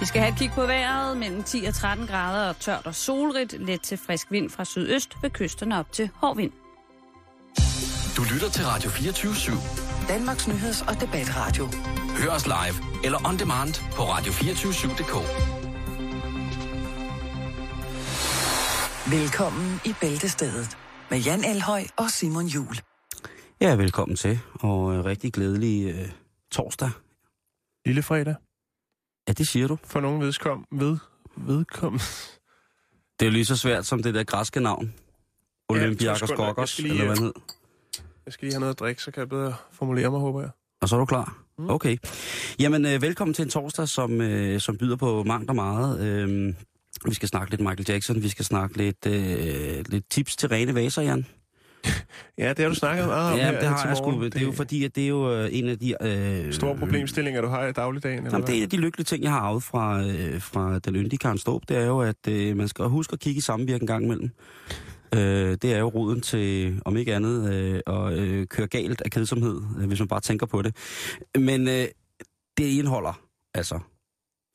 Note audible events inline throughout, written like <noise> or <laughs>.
Vi skal have et kig på vejret mellem 10 og 13 grader og tørt og solrigt. Let til frisk vind fra sydøst ved kysterne op til hård vind. Du lytter til Radio 24 /7. Danmarks nyheds- og debatradio. Hør os live eller on demand på radio247.dk. Velkommen i Bæltestedet med Jan Elhøj og Simon Jul. Ja, velkommen til, og øh, rigtig glædelig øh, torsdag. Lille fredag. Ja, det siger du. For nogen vedkom, ved, vedkom. Det er jo lige så svært som det der græske navn. Olympiakos. Jeg Kokos, eller hvad han hed. Jeg skal lige have noget at drikke, så kan jeg bedre formulere mig, håber jeg. Og så er du klar? Mm. Okay. Jamen, øh, velkommen til en torsdag, som, øh, som byder på mangt og meget. Øh, vi skal snakke lidt Michael Jackson, vi skal snakke lidt, øh, lidt tips til rene vaser, Jan. <laughs> Ja, det har du snakket meget om ja, her det har jeg sgu. morgen. Det er jo fordi, at det er jo øh, en af de... Øh, Store problemstillinger, du har i dagligdagen, eller Jamen, det er en af de lykkelige ting, jeg har arvet fra, øh, fra den yndige Karen Ståb, det er jo, at øh, man skal huske at kigge i samvirke en gang imellem. Øh, det er jo roden til, om ikke andet, øh, at øh, køre galt af kedsomhed, øh, hvis man bare tænker på det. Men øh, det indeholder altså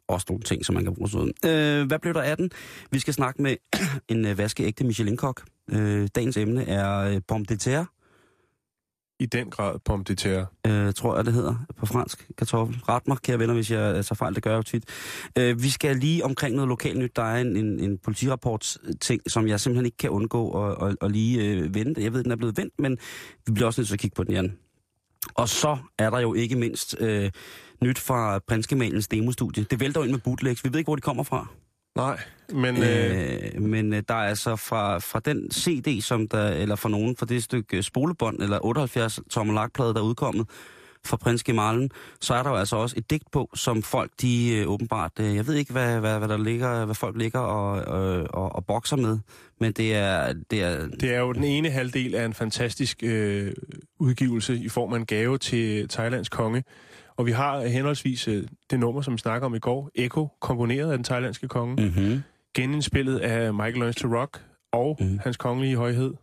også nogle ting, som man kan bruge sådan. Øh, hvad blev der af den? Vi skal snakke med <clears throat> en øh, vaskeægte Michelin-kok. Øh, dagens emne er øh, pomme de terre, I den grad pomme de terre. øh, tror jeg, det hedder på fransk. Kartoffel. Ret mig, kære venner, hvis jeg tager fejl. Det gør jeg jo tit. Øh, vi skal lige omkring noget lokalnyt. Der er en, en, en politirapports-ting, som jeg simpelthen ikke kan undgå at, at, at lige øh, vente. Jeg ved, den er blevet vendt, men vi bliver også nødt til at kigge på den, Jan. Og så er der jo ikke mindst øh, nyt fra Prinskemalens demostudie. Det vælter ind med bootlegs. Vi ved ikke, hvor de kommer fra. Nej, men øh, Øh, men øh, der er altså fra, fra den CD, som der, eller fra nogen, fra det stykke øh, spolebånd, eller 78 tommer lakplade, der er udkommet fra Prins Gemalen, så er der jo altså også et digt på, som folk, de øh, åbenbart, øh, jeg ved ikke, hvad, hvad, hvad der ligger, hvad folk ligger og, øh, og, og bokser med, men det er, det er, det er jo den ene halvdel af en fantastisk øh, udgivelse i form af en gave til Thailands konge. Og vi har henholdsvis øh, det nummer, som vi snakker om i går, Echo, komponeret af den thailandske konge, mm. mm-hmm, genindspillet af Michael Learns to Rock og mm. hans kongelige højhed,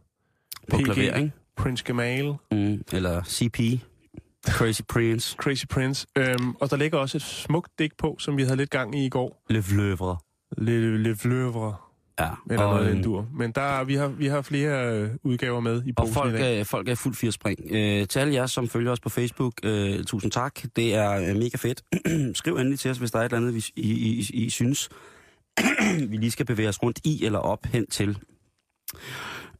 på PG. klaver, ikke? Prince Gamal, Mm, eller CP, Crazy Prince, Crazy Prince. Øhm, og der ligger også et smukt digt på, som vi havde lidt gang i i går. Le Vløvre. Le, Le Fløvre, Ja, eller og, noget af øhm. Men der, vi, har, vi har flere øh, udgaver med i Og posen folk i dag. er, folk er fuld 80 spring. Øh, til alle jer, som følger os på Facebook, øh, tusind tak. Det er øh, mega fedt. <clears throat> Skriv endelig til os, hvis der er et eller andet, vi, I, I, I, synes, <clears throat> vi lige skal bevæge os rundt i eller op hen til.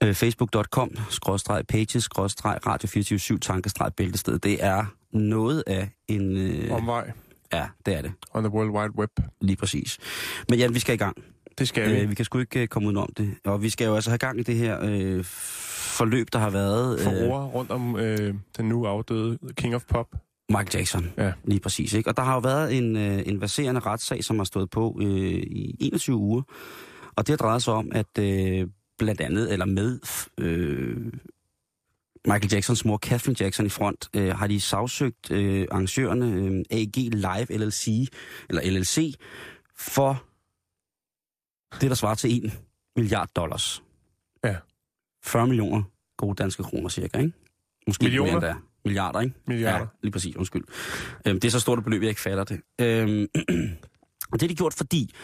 Øh, Facebook.com, skrådstreg pages, skrådstreg radio 24 tankestrej bæltested. Det er noget af en... Øh, Omvej ja, det er det. on the World Wide Web. Lige præcis. Men Jan, vi skal i gang. Det skal vi. Øh, vi kan sgu ikke uh, komme udenom det. Og vi skal jo altså have gang i det her øh, forløb, der har været... For øh, rundt om øh, den nu afdøde King of Pop. Michael Jackson, Ja. lige præcis. Ikke? Og der har jo været en, øh, en baserende retssag, som har stået på øh, i 21 uger. Og det har drejet sig om, at øh, blandt andet, eller med øh, Michael Jacksons mor, Catherine Jackson, i front, øh, har de sagsøgt øh, arrangørerne øh, AG Live LLC, eller LLC, for det, der svarer til 1 milliard dollars. Ja. 40 millioner gode danske kroner cirka, ikke? Måske Millioner? mere endda. Milliarder, ikke? Milliarder. Ja, lige præcis, undskyld. Øhm, det er så stort et beløb, jeg ikke fatter det. Øhm, <clears throat> og det er de gjort, fordi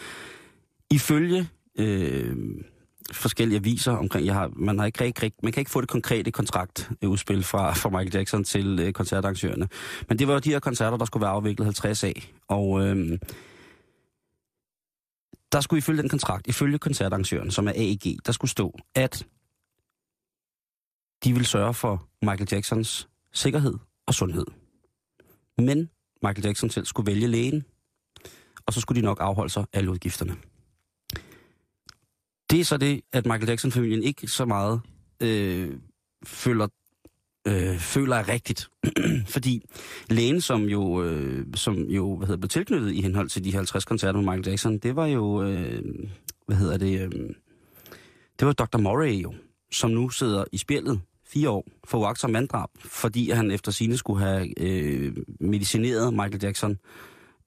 ifølge øh, forskellige aviser omkring, jeg har, man, har ikke, rigtig- man kan ikke få det konkrete kontraktudspil fra, fra Michael Jackson til øh, koncertarrangørerne. Men det var jo de her koncerter, der skulle være afviklet 50 af. Og øh, der skulle ifølge den kontrakt, ifølge koncertarrangøren, som er AEG, der skulle stå, at de vil sørge for Michael Jacksons sikkerhed og sundhed. Men Michael Jackson selv skulle vælge lægen, og så skulle de nok afholde sig alle udgifterne. Det er så det, at Michael Jackson-familien ikke så meget øh, føler, øh, føler er rigtigt. <clears throat> Fordi lægen, som jo, øh, som jo hvad hedder, blev tilknyttet i henhold til de 50 koncerter med Michael Jackson, det var jo, øh, hvad hedder det, øh, det var Dr. Murray jo, som nu sidder i spjældet fire år for uagtsom manddrab, fordi han efter sine skulle have øh, medicineret Michael Jackson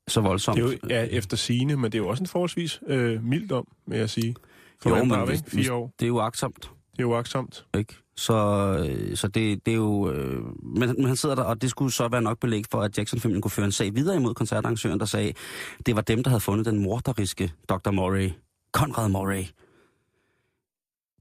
så voldsomt. Det er jo ja, efter sine, men det er jo også en forholdsvis øh, mild om, vil jeg sige. For Jo, jo, men hvis-? Fire år. Det er jo uagtsomt. Det er jo. Ikke? Så, øh, så det, det er jo... Øh, men, men han sidder der, og det skulle så være nok belæg for, at Jackson-familien kunne føre en sag videre imod koncertarrangøren, der sagde, det var dem, der havde fundet den morderiske Dr. Murray, Conrad Murray.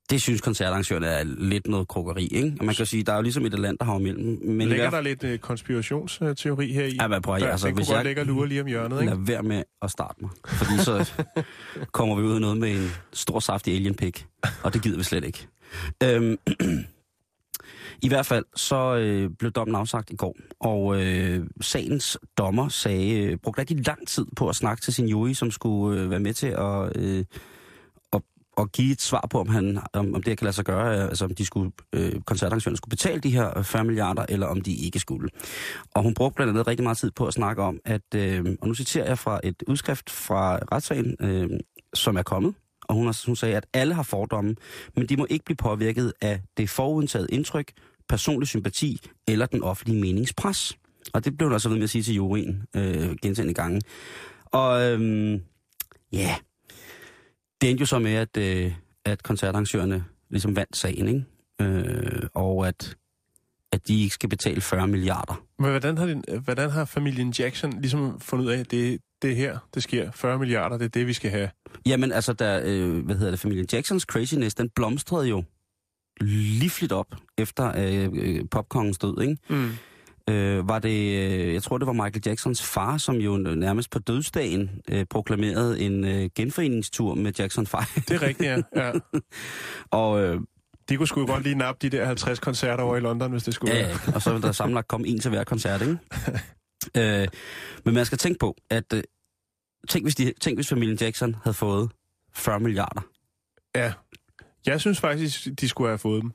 Det synes koncertarrangøren er lidt noget krokeri, ikke? Og man kan sige, der er jo ligesom et land, der har mellem. Men Ligger der lidt øh, konspirationsteori her i? Ja, hvad prøv at- Der- altså, hvis jeg- ligge og lure lige om hjørnet, ikke? Lad være med at starte mig. Fordi så kommer vi ud i noget med en stor saftig alien pig. Og det gider vi slet ikke. Øhm, <clears throat> I hvert fald så øh, blev dommen afsagt i går. Og øh, sagens dommer sagde, øh, brugte rigtig lang tid på at snakke til sin jury, som skulle øh, være med til at, øh, at, give et svar på, om, han, om, om det kan lade sig gøre. Øh, altså om de skulle, øh, koncertarrangørerne skulle betale de her øh, 40 milliarder, eller om de ikke skulle. Og hun brugte blandt andet rigtig meget tid på at snakke om, at, øh, og nu citerer jeg fra et udskrift fra retssagen, øh, som er kommet, og hun, hun sagde, at alle har fordomme, men de må ikke blive påvirket af det forudtaget indtryk, personlig sympati eller den offentlige meningspres. Og det blev hun så ved med at sige til juryen øh, gentagende gange. Og øhm, ja, det endte jo så med, at, øh, at koncertarrangørerne ligesom vandt sagen, ikke? Øh, og at, at de ikke skal betale 40 milliarder. Men hvordan har, din, hvordan har familien Jackson ligesom fundet ud af, at det, det her, det sker 40 milliarder, det er det, vi skal have? Jamen altså, der, øh, hvad hedder det, familien Jacksons craziness, den blomstrede jo livligt op efter øh, øh, popkongens død, ikke? Mm. Øh, var det, øh, jeg tror det var Michael Jacksons far, som jo nærmest på dødsdagen øh, proklamerede en øh, genforeningstur med Jackson 5. Det er rigtigt, ja. ja. <laughs> og, øh, De kunne sgu godt lige nappe de der 50 koncerter over i London, hvis det skulle ja, være. og så vil der sammenlagt komme en til hver koncert, ikke? <laughs> øh, men man skal tænke på, at øh, tænk, hvis de, tænk hvis familien Jackson havde fået 40 milliarder. Ja. Jeg synes faktisk, de skulle have fået dem.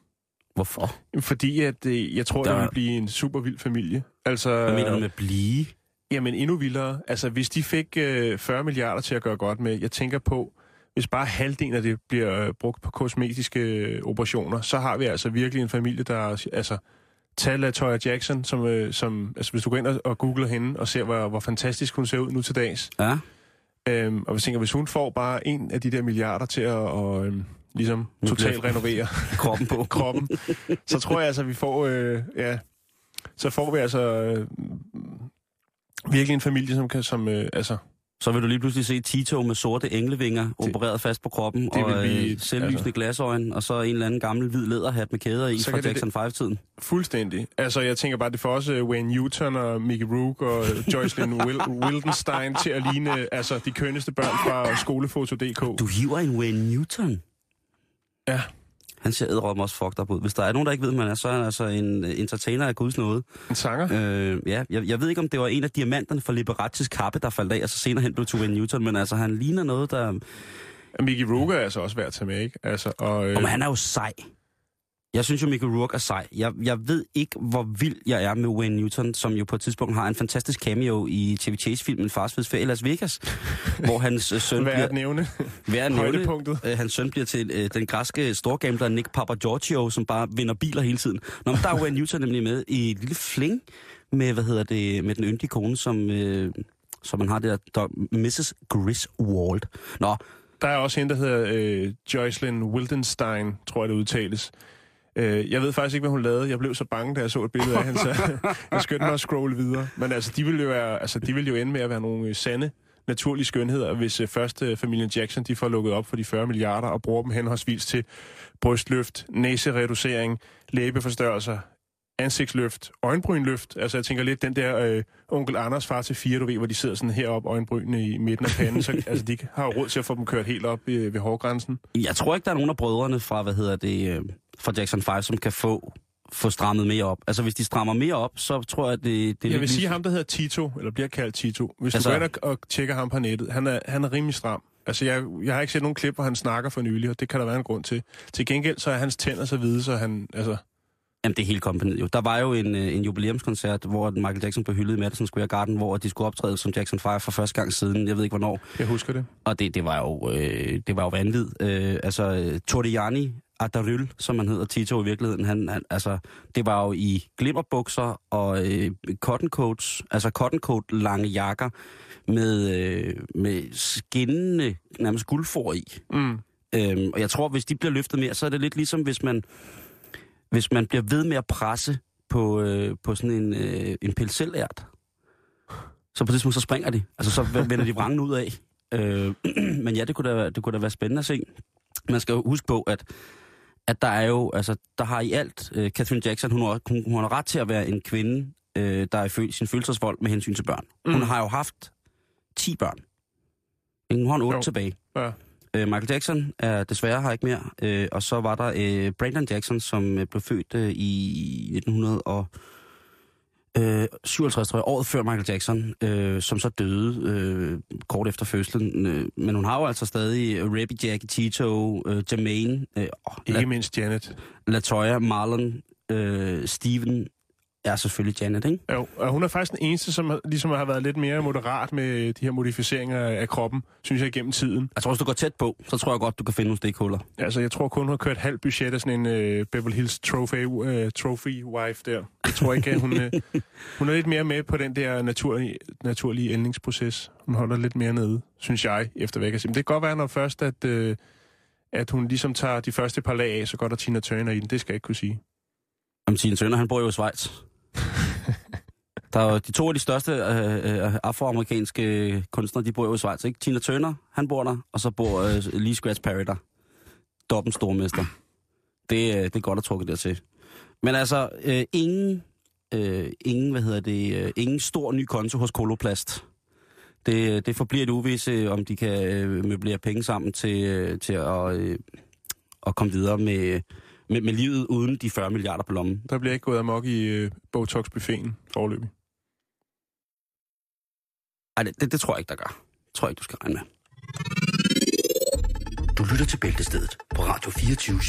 Hvorfor? Fordi at, øh, jeg tror, Der- der vil blive en super vild familie. Altså, Hvad mener du med blive? Jamen endnu vildere. Altså hvis de fik øh, 40 milliarder til at gøre godt med, jeg tænker på, hvis bare halvdelen af det bliver øh, brugt på kosmetiske øh, operationer, så har vi altså virkelig en familie, der altså tag Latoya Jackson, som, øh, som altså hvis du går ind og, og googler hende og ser, hvor, hvor fantastisk hun ser ud nu til dags, Ja, øhm, og hvis, tænker, hvis hun får bare en af de der milliarder til at og, øhm, ligesom totalt renovere <laughs> kroppen på. <laughs> kroppen, så tror jeg altså, vi får, øh, ja, så får vi altså øh, virkelig en familie, som kan, som, øh, altså, Så vil du lige pludselig se Tito med sorte englevinger det, opereret fast på kroppen, det og blive- øh, selvlysende altså- glasøjne, og så en eller anden gammel hvid læderhat med kæder i fra Jackson 5-tiden. Fuldstændig. Altså, jeg tænker bare, det får også øh, Wayne Newton og Mickey Rook og øh, Joycelyn Wil- <laughs> Wildenstein til at ligne øh, altså, de kønneste børn fra skolefoto.dk. Du hiver en Wayne Newton. Ja. Han ser ædrom også fucked up ud. Hvis der er nogen, der ikke ved, man er, så er han altså en øh, entertainer af guds nåde. En sanger? Øh, ja, jeg, jeg ved ikke, om det var en af diamanterne fra Liberatis kappe, der faldt af, og så senere hen blev Wayne Newton, men altså, han ligner noget, der... Mickey Rook er altså også værd at tage med, ikke? Altså, og, øh. Og han er jo sej. Jeg synes jo, Mickey Rourke er sej. Jeg, jeg ved ikke, hvor vild jeg er med Wayne Newton, som jo på et tidspunkt har en fantastisk cameo i TV Chase-filmen Fars Feds Ferie Las Vegas, <laughs> hvor hans øh, søn værd bliver... at nævne. Værd at nævne, Højdepunktet. øh, hans søn bliver til øh, den græske storgambler Nick Papagiorgio, som bare vinder biler hele tiden. Nå, men der er Wayne Newton nemlig med i et lille fling med, hvad hedder det, med den yndige kone, som, øh, som man har der, der Mrs. Griswold. Nå, Der er også en, der hedder øh, Joycelyn Wildenstein, tror jeg det udtales. Øh, jeg ved faktisk ikke, hvad hun lavede. Jeg blev så bange, da jeg så et billede af hende, så <laughs> jeg skyndte mig at scrolle videre. Men altså, de ville jo, være, altså, de ville jo ende med at være nogle øh, sande, naturlige skønheder, hvis øh, først øh, familien Jackson de får lukket op for de 40 milliarder og bruger dem henholdsvis til brystløft, næsereducering, læbeforstørrelser, ansigtsløft, øjenbrynløft. Altså jeg tænker lidt den der øh, onkel Anders far til fire, du ved, hvor de sidder sådan heroppe øjenbrynene i midten af panden. Så, altså de har jo råd til at få dem kørt helt op øh, ved hårgrænsen. Jeg tror ikke, der er nogen af brødrene fra, hvad hedder det, øh, fra Jackson 5, som kan få, få strammet mere op. Altså, hvis de strammer mere op, så tror jeg, det, det er Jeg vil sige ligesom- ham, der hedder Tito, eller bliver kaldt Tito. Hvis Altså- du går ind og, og tjekker ham på nettet, han er, han er rimelig stram. Altså, jeg, jeg har ikke set nogen klip, hvor han snakker for nylig, og det kan der være en grund til. Til gengæld, så er hans tænder så hvide, så han, altså... Jamen, det helt kompaniet jo. Der var jo en, øh, en jubilæumskoncert, hvor Michael Jackson blev hyldet i Madison Square Garden, hvor de skulle optræde som Jackson 5 for første gang siden, jeg ved ikke hvornår. Jeg husker det. Og det, det var jo, øh, det var jo vanvid. Øh, altså, Torriani Adaryl, som han hedder, Tito i virkeligheden, han, han, altså, det var jo i glimmerbukser og øh, cotton coats, altså cotton coat lange jakker med, øh, med skinnende, nærmest guldfor i. Mm. Øhm, og jeg tror, hvis de bliver løftet mere, så er det lidt ligesom, hvis man, hvis man bliver ved med at presse på, øh, på sådan en, øh, en pelselært. Så på det tidspunkt, så springer de. Altså, så vender de vrangen ud af. Øh, <clears throat> men ja, det kunne, da, det kunne da være spændende at se. Man skal jo huske på, at, at der er jo, altså, der har i alt, øh, Catherine Jackson, hun har, hun, hun har ret til at være en kvinde, øh, der er i føl- sin følelsesvold med hensyn til børn. Mm. Hun har jo haft 10 børn. Hun har en 8 Jo. tilbage. Ja. Øh, Michael Jackson er desværre her ikke mere. Øh, og så var der øh, Brandon Jackson, som øh, blev født øh, i 1957, tror jeg, året før Michael Jackson, øh, som så døde øh, kort efter fødslen. Øh, men hun har jo altså stadig øh, Rebby, Jackie, Tito, øh, Jermaine, øh, Ikke mindst Janet. Latoya, Marlon, øh, Steven, er selvfølgelig Janet, ikke? Jo, og hun er faktisk den eneste, som ligesom har været lidt mere moderat med de her modificeringer af kroppen, synes jeg, gennem tiden. Jeg tror, hvis du går tæt på, så tror jeg godt, du kan finde nogle stikhuller. Altså, jeg tror kun, hun har kørt halv budget af sådan en uh, Beverly Hills trophy, uh, trophy wife der. Jeg tror ikke, at hun, uh, <laughs> hun er lidt mere med på den der naturlige, naturlige ældningsproces. Hun holder lidt mere nede, synes jeg, efter hvad jeg kan sige. Men det kan godt være, når først, at, uh, at hun ligesom tager de første par lag af, så går der Tina Turner i den. Det skal jeg ikke kunne sige. Om Tine Turner, han bor jo i Schweiz. Der er jo de to af de største øh, øh, afroamerikanske kunstnere, de bor jo i Schweiz, ikke? Tina Turner, han bor der, og så bor øh, Lee Scratch Perry der. Dobbelt stormester. Det, øh, det er godt at trukke dertil. Men altså, øh, ingen, øh, ingen, hvad hedder det, øh, ingen stor ny konto hos Koloplast. Det, øh, det forbliver et uvisse, øh, om de kan øh, møblere penge sammen til, øh, til at, øh, at komme videre med, med, med livet uden de 40 milliarder på lommen. Der bliver ikke gået amok i øh, Botox-buffeten forløbig. Ej, det, det, det tror jeg ikke, der gør. Det tror jeg ikke, du skal regne med. Du lytter til Bæltestedet på Radio 24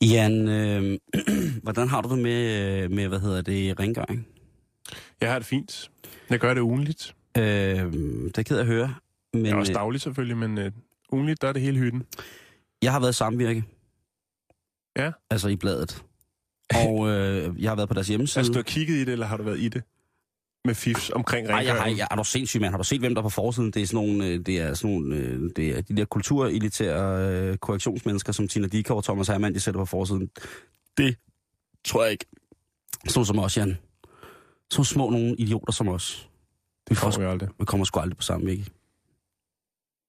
Jan, øh, <clears throat> hvordan har du det med, øh, med hvad hedder det, rengøring? Jeg har det fint. Jeg gør det ugenligt. Øh, det er jeg ked at høre. Men Men, også øh, dagligt selvfølgelig, men uh, ugenligt, der er det hele hytten. jeg har været i samvirke. Ja. Altså i bladet. Og øh, jeg har været på deres hjemmeside. Altså, du har kigget i det, eller har du været i det? Med fifs omkring Ej, jeg har, jeg, er du sindssyg, mand? Har du set, hvem der er på forsiden? Det er sådan nogle, øh, det er sådan nogle, øh, det er de der kulturelitære øh, korrektionsmennesker, som Tina Dikov og Thomas Hermann, de sætter på forsiden. Det tror jeg ikke. Sådan som os, Jan. Nogle små nogle idioter som os. Det får vi aldrig. Vi kommer sgu aldrig på samme væg.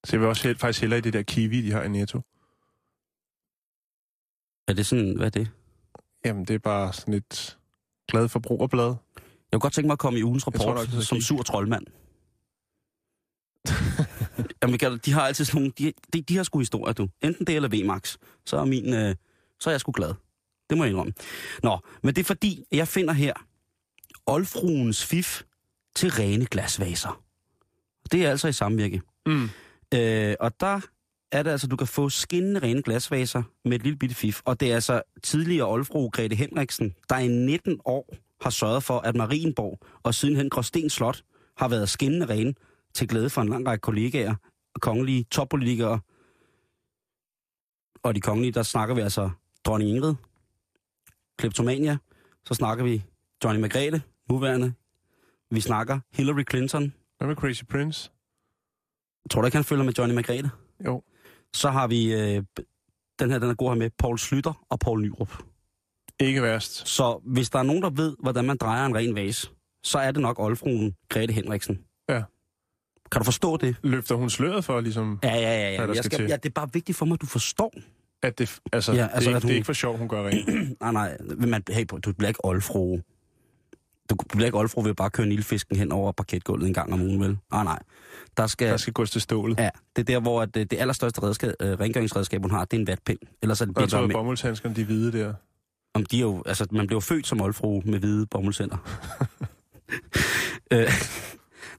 Så jeg vil også held, faktisk hellere i det der kiwi, de har i Netto. Er det sådan, hvad er det? Jamen, det er bare sådan et glad forbrugerblad. Jeg kunne godt tænke mig at komme i ugens tror rapport nok, er som sur troldmand. <laughs> Jamen, de har altid sådan nogle, de, de, de har sgu historier, du. Enten det eller V-Max. Så er min, øh, så er jeg sgu glad. Det må jeg indrømme. Nå, men det er fordi, jeg finder her oldfruens fif til rene glasvaser. Det er altså i samvirke. Mm. Øh, og der er det altså, du kan få skinnende rene glasvaser med et lille bitte fif. Og det er altså tidligere oldfru Grete Henriksen, der i 19 år har sørget for, at Marienborg og sidenhen Gråsten Slot har været skinnende rene til glæde for en lang række kollegaer, kongelige toppolitikere. Og de kongelige, der snakker vi altså dronning Ingrid, Kleptomania, så snakker vi Johnny Margrethe, nuværende. Vi snakker Hillary Clinton. Hvad med Crazy Prince? Tror du ikke, han følger med Johnny Margrethe? Jo. Så har vi, øh, den her, den er god her med, Paul Slytter og Paul Nyrup. Ikke værst. Så hvis der er nogen, der ved, hvordan man drejer en ren vase, så er det nok oldfruen Grete Henriksen. Ja. Kan du forstå det? Løfter hun sløret for, ligesom, Ja, ja, ja. ja. Hvad Jeg skal skal, ja det er bare vigtigt for mig, at du forstår. at det, altså, Ja, altså, altså, det, er at ikke, det er hun- ikke for sjov, hun gør rent. <clears throat> nej, nej. Men man, hey, du bliver ikke oldfrue. Du bliver ikke oldfrue ved bare at køre nilfisken hen over parketgulvet en gang om ugen, vel? Nej, nej. Der skal, Der skal gås til stålet. Ja, det er der, hvor at, det, det allerstørste redskab, øh, rengøringsredskab, hun har, det er en vatpind. Ellers er det så er om, bomuldshandskerne, de hvide der. Om de er jo, altså, man bliver jo født som oldfrue med hvide bomuldsænder. <laughs> øh,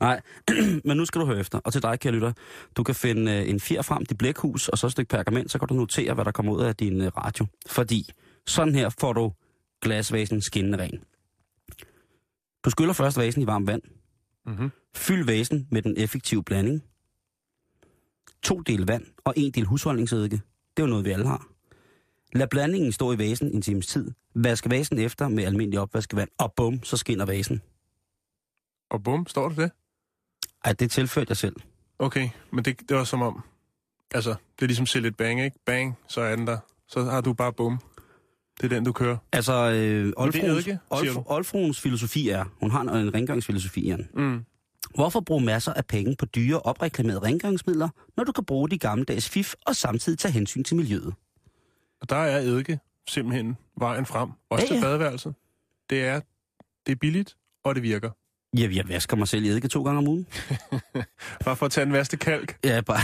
nej, <clears throat> men nu skal du høre efter. Og til dig, kære lytter, du kan finde øh, en fjer frem, dit blækhus, og så et stykke pergament, så kan du notere, hvad der kommer ud af din øh, radio. Fordi sådan her får du glasvasen skinnende ren. Du skyller først vasen i varmt vand. Mm-hmm. Fyld vasen med den effektive blanding. To del vand og en del husholdningseddike. Det er jo noget, vi alle har. Lad blandingen stå i vasen en times tid. Vask vasen efter med almindelig opvaskevand, og bum, så skinner vasen. Og bum, står det det? Ej, det tilførte jeg selv. Okay, men det, det var som om... Altså, det er ligesom Sillet Bang, ikke? Bang, så er den der. Så har du bare bum. Det er den, du kører. Altså, øh, Olfruens? Olf, Olfruens filosofi er, hun har en, en rengøringsfilosofi, Jan. Mm. Hvorfor bruge masser af penge på dyre opreklamerede rengøringsmidler, når du kan bruge de gammeldags fif og samtidig tage hensyn til miljøet? Og der er eddike simpelthen vejen frem. Også Ja, til ja. badeværelset. Det er, det er billigt, og det virker. Ja, jeg vasker mig selv i eddike to gange om ugen. <laughs> Bare for at tage en værste kalk. Ja, bare...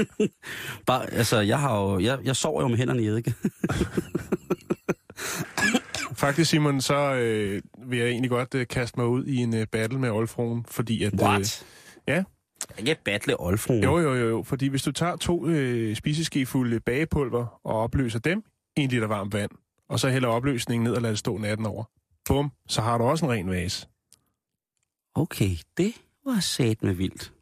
<laughs> bare altså, jeg, har jo, jeg, jeg sover jo med hænderne i eddike. <laughs> Faktisk, Simon, så øh, vil jeg egentlig godt øh, kaste mig ud i en øh, battle med Olfroen, fordi at... What? ja. Ikke battle Olfruen. Jo, jo, jo, jo, fordi hvis du tager to øh, spiseskefulde bagepulver og opløser dem i en liter varmt vand, og så hælder opløsningen ned og lader det stå natten over, bum, så har du også en ren vase. Okay, det var sat med vildt.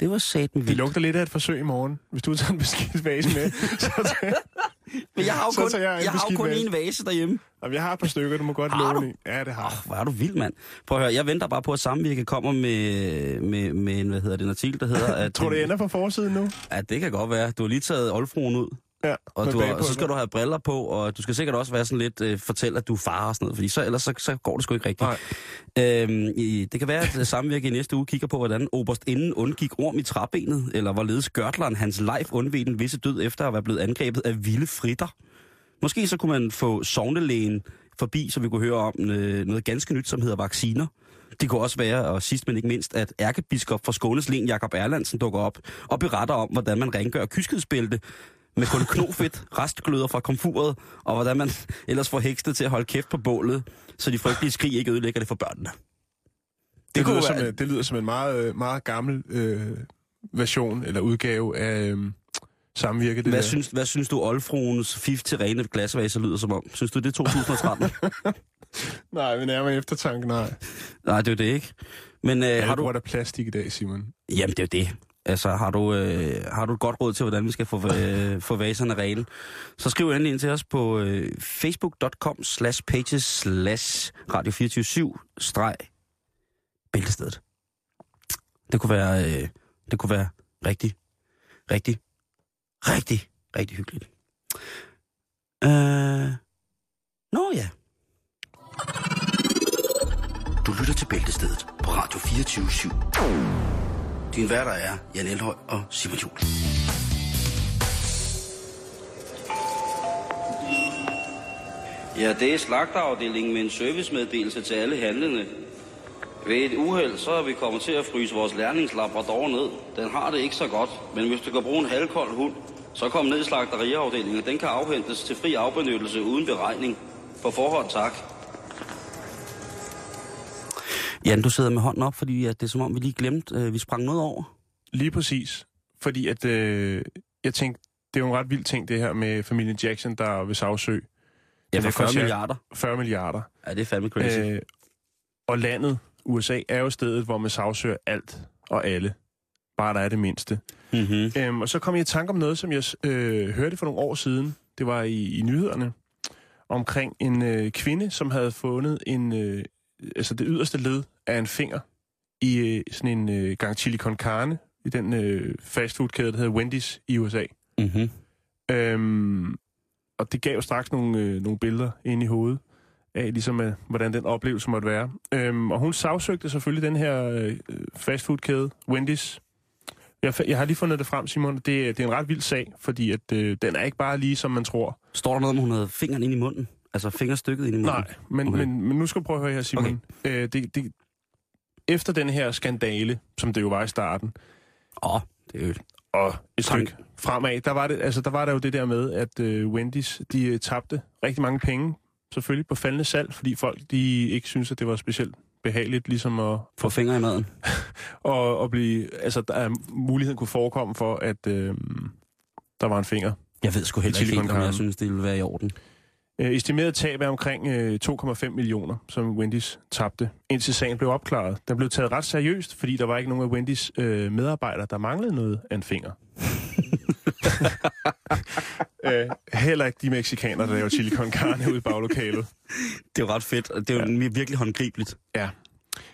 Det var sat med Det vildt. lugter lidt af et forsøg i morgen. Hvis du tager en <laughs> beskidt vase med, så tager Men jeg har jo Så kun, tager jeg jeg har kun en vase derhjemme. Jamen, jeg har et par stykker, du må godt Har låne. Ja, det har. Oh, hvor er du vild, mand. Prøv at høre, jeg venter bare på, at Samvirke kommer med, med, med en, hvad hedder det, en artikel, der hedder... At, Tror du, det ender på forsiden nu? Ja, det kan godt være. Du har lige taget Olfruen ud, Ja, og, du bagepulver. så skal du have briller på, og du skal sikkert også være sådan lidt, øh, fortælle, at du er far og sådan noget, fordi så, ellers så, så går det sgu ikke rigtigt. Nej. Øhm, i, det kan være, at Samvirke i næste uge kigger på, hvordan Oberst inden undgik orm i træbenet, eller hvorledes Gørtleren hans life undved den visse død efter at være blevet angrebet af vilde fritter. Måske så kunne man få sovnelægen forbi, så vi kunne høre om øh, noget ganske nyt, som hedder vacciner. Det kunne også være, og sidst men ikke mindst, at ærkebiskop fra Skånes Len, Jakob Erlandsen, dukker op og beretter om, hvordan man rengør kyskhedsbælte med kun knofedt, restgløder fra komfuret, og hvordan man ellers får heksene til at holde kæft på bålet, så de frygtelige skrig ikke ødelægger det for børnene. Det, det, lyder være- som, en- det lyder som en meget, øh, meget gammel øh, version eller udgave af øh, samvirke. Det Hvad der. synes, hvad synes du, Olfruens fif til rene glasvaser lyder som om? Synes du, det er 2013? <laughs> Nej, men nærmere eftertanke, nej. Nej, det er det ikke. Men øh, Ja, har har du... bruger der plastik i dag, Simon. Jamen, det er jo det. Altså, har du, øh, har du et godt råd til, hvordan vi skal få, øh, få vaserne regel, så skriv endelig ind til os på øh, facebook.com slash pages slash radio 24 streg bæltestedet. Det kunne være, øh, det kunne være rigtig, rigtig, rigtig, rigtig hyggeligt. Øh, nå ja. Du lytter til Bæltestedet på Radio 24 din værter er Jan Elhøj og Simon Juhl. Ja, det er slagterafdelingen med en servicemeddelelse til alle handlende. Ved et uheld, så er vi kommet til at fryse vores lærlingslabrador ned. Den har det ikke så godt, men hvis du kan bruge en halvkold hund, så kom ned i slagteriafdelingen. Den kan afhentes til fri afbenyttelse uden beregning. På forhånd tak. Jan, du sidder med hånden op, fordi at det er som om, vi lige glemte, øh, vi sprang noget over. Lige præcis. Fordi at, øh, jeg tænkte, det er jo en ret vild ting, det her med familien Jackson, der vil sagsøge Ja, for 40 koster- milliarder. 40 milliarder. Ja, det er fandme crazy. Øh, og landet, USA, er jo stedet, hvor man sagsøger alt og alle. Bare der er det mindste. mm-hmm. Øhm, og så kom jeg i tanke om noget, som jeg øh, hørte for nogle år siden. Det var i, i nyhederne. Omkring en øh, kvinde, som havde fundet en, øh, altså det yderste led af en finger i øh, sådan en øh, gang chili con carne i den øh, fastfoodkæde, der hedder Wendy's i USA. Mm-hmm. Øhm, og det gav jo straks nogle, øh, nogle billeder ind i hovedet af, ligesom, øh, hvordan den oplevelse måtte være. Øhm, og hun sagsøgte selvfølgelig den her øh, fastfoodkæde, Wendy's. Jeg, jeg har lige fundet det frem, Simon. Det, det er en ret vild sag, fordi at, øh, den er ikke bare lige, som man tror. Står der noget om, hun havde fingeren ind i munden? Altså fingerstykket ind i munden? Nej, men, Okay. men, men nu skal du prøve at høre her, Simon. Okay. Øh, det, det, efter den her skandale, som det jo var i starten, Åh, oh, det er jo... og et stykke fremad, der var, det, altså, der var der jo det der med, at øh, Wendy's, de øh, tabte rigtig mange penge, selvfølgelig på faldende salg, fordi folk, de ikke synes, at det var specielt behageligt, ligesom at, Få fingre i maden. <laughs> at, at blive, altså, der er muligheden kunne forekomme for, at øh, der var en finger. Jeg ved sgu heller ikke helt, om jeg synes, det ville være i orden. Øh, estimeret tab er omkring øh, 2,5 millioner, som Wendy's tabte, indtil sagen blev opklaret. Den blev taget ret seriøst, fordi der var ikke nogen af Wendy's øh, medarbejdere, der manglede noget af en finger. <laughs> øh, heller ikke de mexikanere, der laver chili con carne ude i baglokalet. Det er jo ret fedt, og det er jo ja. virkelig håndgribeligt.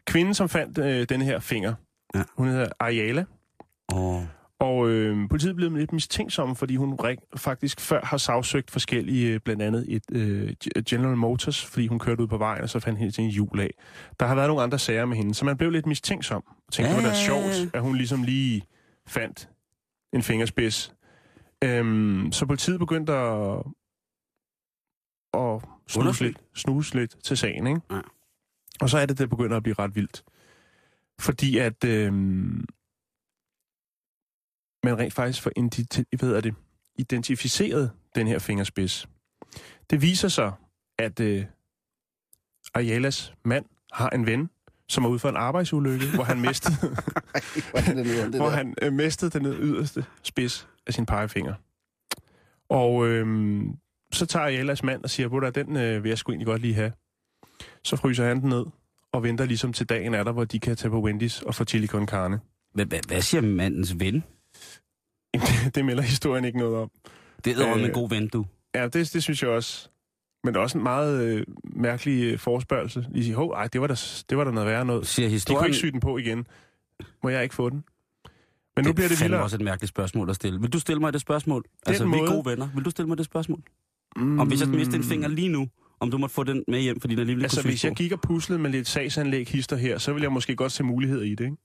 Kvinden, som fandt øh, denne her finger, Ja. ja. hun hedder Ariela, Åh. Og øh, politiet blev lidt mistænksom, fordi hun faktisk før har sagsøgt forskellige, øh, blandt andet et øh, General Motors, fordi hun kørte ud på vejen, og så fandt hende til en hjul af. Der har været nogle andre sager med hende, så man blev lidt mistænksom. Og tænkte, det var da sjovt, at hun ligesom lige fandt en fingerspids. Øhm, så politiet begyndte at, at snuse, lidt, snuse lidt til sagen, ikke? Ja. Og så er det, det begynder at blive ret vildt. Fordi at øhm, man rent faktisk får hvad hedder det, identificeret den her fingerspids. Det viser sig, at øh, Arialas mand har en ven, som er ude for en arbejdsulykke, hvor han mistede, <laughs> hvor han øh, mistede den yderste spids af sin pegefinger. Og øh, så tager Arialas mand og siger, at den øh, vil jeg sgu egentlig godt lige have. Så fryser han den ned og venter ligesom til dagen er der, hvor de kan tage på Wendy's og få chili con carne. Hvad siger mandens ven? <laughs> det melder historien ikke noget om. Det er øh, Øh, en god ven, du. Ja, det, det synes jeg også. Men det er også en meget øh, mærkelig øh, forspørgsel. De siger, hov, ej, det var da, det var da noget værre noget. Siger De kunne historien... ikke sy den på igen. Må jeg ikke få den? Men nu det bliver det vildere. også et mærkeligt spørgsmål at stille. Vil du stille mig det spørgsmål? altså, vi måde- er gode venner. Vil du stille mig det spørgsmål? Mm, Om hvis jeg mistede en finger lige nu, om du måtte få den med hjem, fordi den alligevel Altså, kunne hvis jeg gik og puslede med lidt sagsanlæg hister her, så ville jeg måske godt se muligheder i det, ikke?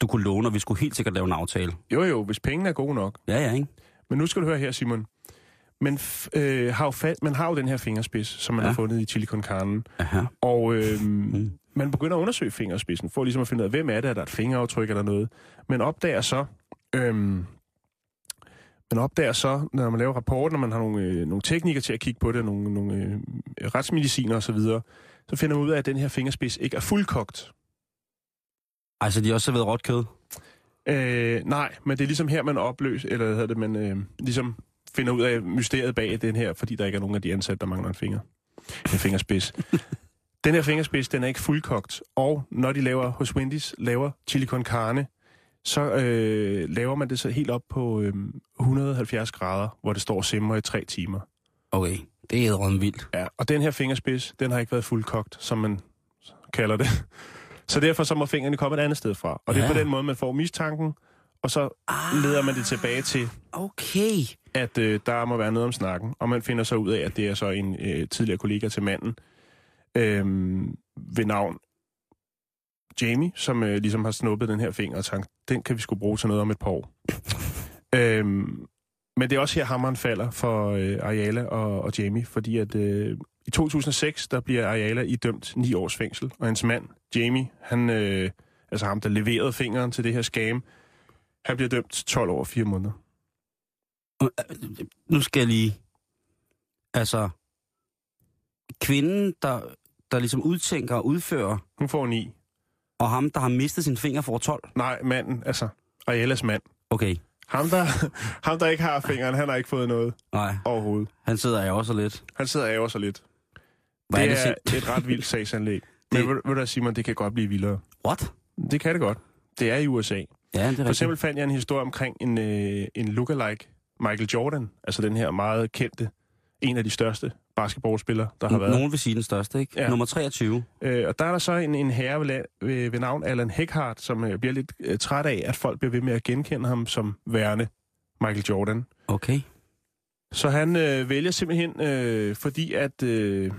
Du kunne låne, og vi skulle helt sikkert lave en aftale. Jo, jo, hvis pengene er gode nok. Ja, ja, ikke? Men nu skal du høre her, Simon. Men øh, har jo fat, man har jo den her fingerspids, som man Ja. har fundet i chili con carne. Aha. Og øh, Mm. man begynder at undersøge fingerspidsen, for ligesom at finde ud af, hvem er det, er der et fingeraftryk eller noget. Men opdager så, øh, man opdager så, når man laver rapporten, og man har nogle, øh, nogle teknikere til at kigge på det, nogle, nogle øh, retsmediciner osv., så, så finder man ud af, at den her fingerspids ikke er fuldkogt. Altså, de har også serveret råt kød. Øh, nej, men det er ligesom her, man opløser, eller hvad hedder det, man øh, ligesom finder ud af mysteriet bag den her, fordi der ikke er nogen af de ansatte, der mangler en finger. En fingerspids. den her fingerspids, den er ikke fuldkogt, og når de laver hos Wendy's, laver chili con carne, så øh, laver man det så helt op på øh, 170 grader, hvor det står og simmer i tre timer. Okay, det er ædrende vildt. Ja, og den her fingerspids, den har ikke været fuldkogt, som man kalder det. Så derfor så må fingrene komme et andet sted fra. Og det er Ja. på den måde, man får mistanken, og så Ah. leder man det tilbage til, Okay. at øh, der må være noget om snakken. Og man finder så ud af, at det er så en øh, tidligere kollega til manden øh, ved navn Jamie, som øh, ligesom har snuppet den her finger og tænkt, den kan vi skulle bruge til noget om et par år. <laughs> øhm, men det er også her, hammeren falder for øh, Ariala og, og Jamie, fordi at øh, i 2006, der bliver Ariala idømt ni års fængsel, og hans mand, Jamie, han, øh, altså ham, der leverede fingeren til det her scam, han bliver dømt til 12 år og 4 måneder. Nu skal jeg lige... Altså, kvinden, der, der ligesom udtænker og udfører, Hun får 9. og ham, der har mistet sin finger, får 12. Nej, manden, altså Ariellas mand. Okay, Ham der, <laughs> ham, der ikke har fingeren, han har ikke fået noget nej, overhovedet. han sidder jeg også lidt. Han sidder og ærger sig lidt. Hvad det er det, er et ret vildt sagsanlæg. Men ved, ved du hvad, Simon, det kan godt blive vildere. What? Det kan det godt. Det er i USA. Ja, det er For rigtigt. eksempel fandt jeg en historie omkring en, øh, en lookalike Michael Jordan. Altså den her meget kendte, en af de største basketballspillere, der har været. Nogen vil sige den største, ikke? Ja. Nummer 23. Øh, og der er der så en, en herre ved, ved, ved navn Alan Heckhardt, som øh, bliver lidt øh, træt af, at folk bliver ved med at genkende ham som værende Michael Jordan. Okay. Så han øh, vælger simpelthen, øh, fordi at øh,